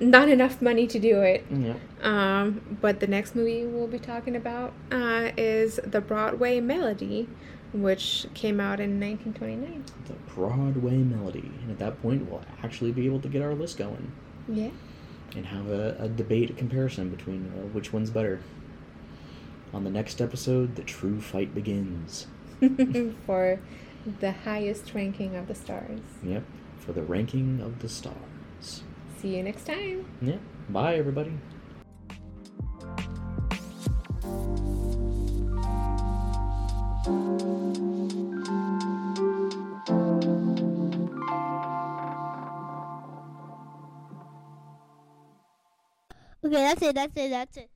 not enough money to do it. Yeah. Um, but the next movie we'll be talking about uh, is the Broadway Melody, which came out in 1929. The Broadway Melody. And at that point, we'll actually be able to get our list going Yeah. and have a, a debate, a comparison between uh, which one's better. On the next episode, the true fight begins. For the highest ranking of the stars. Yep. For the ranking of the stars. See you next time. Yeah. Bye, everybody. Okay, that's it. That's it. That's it.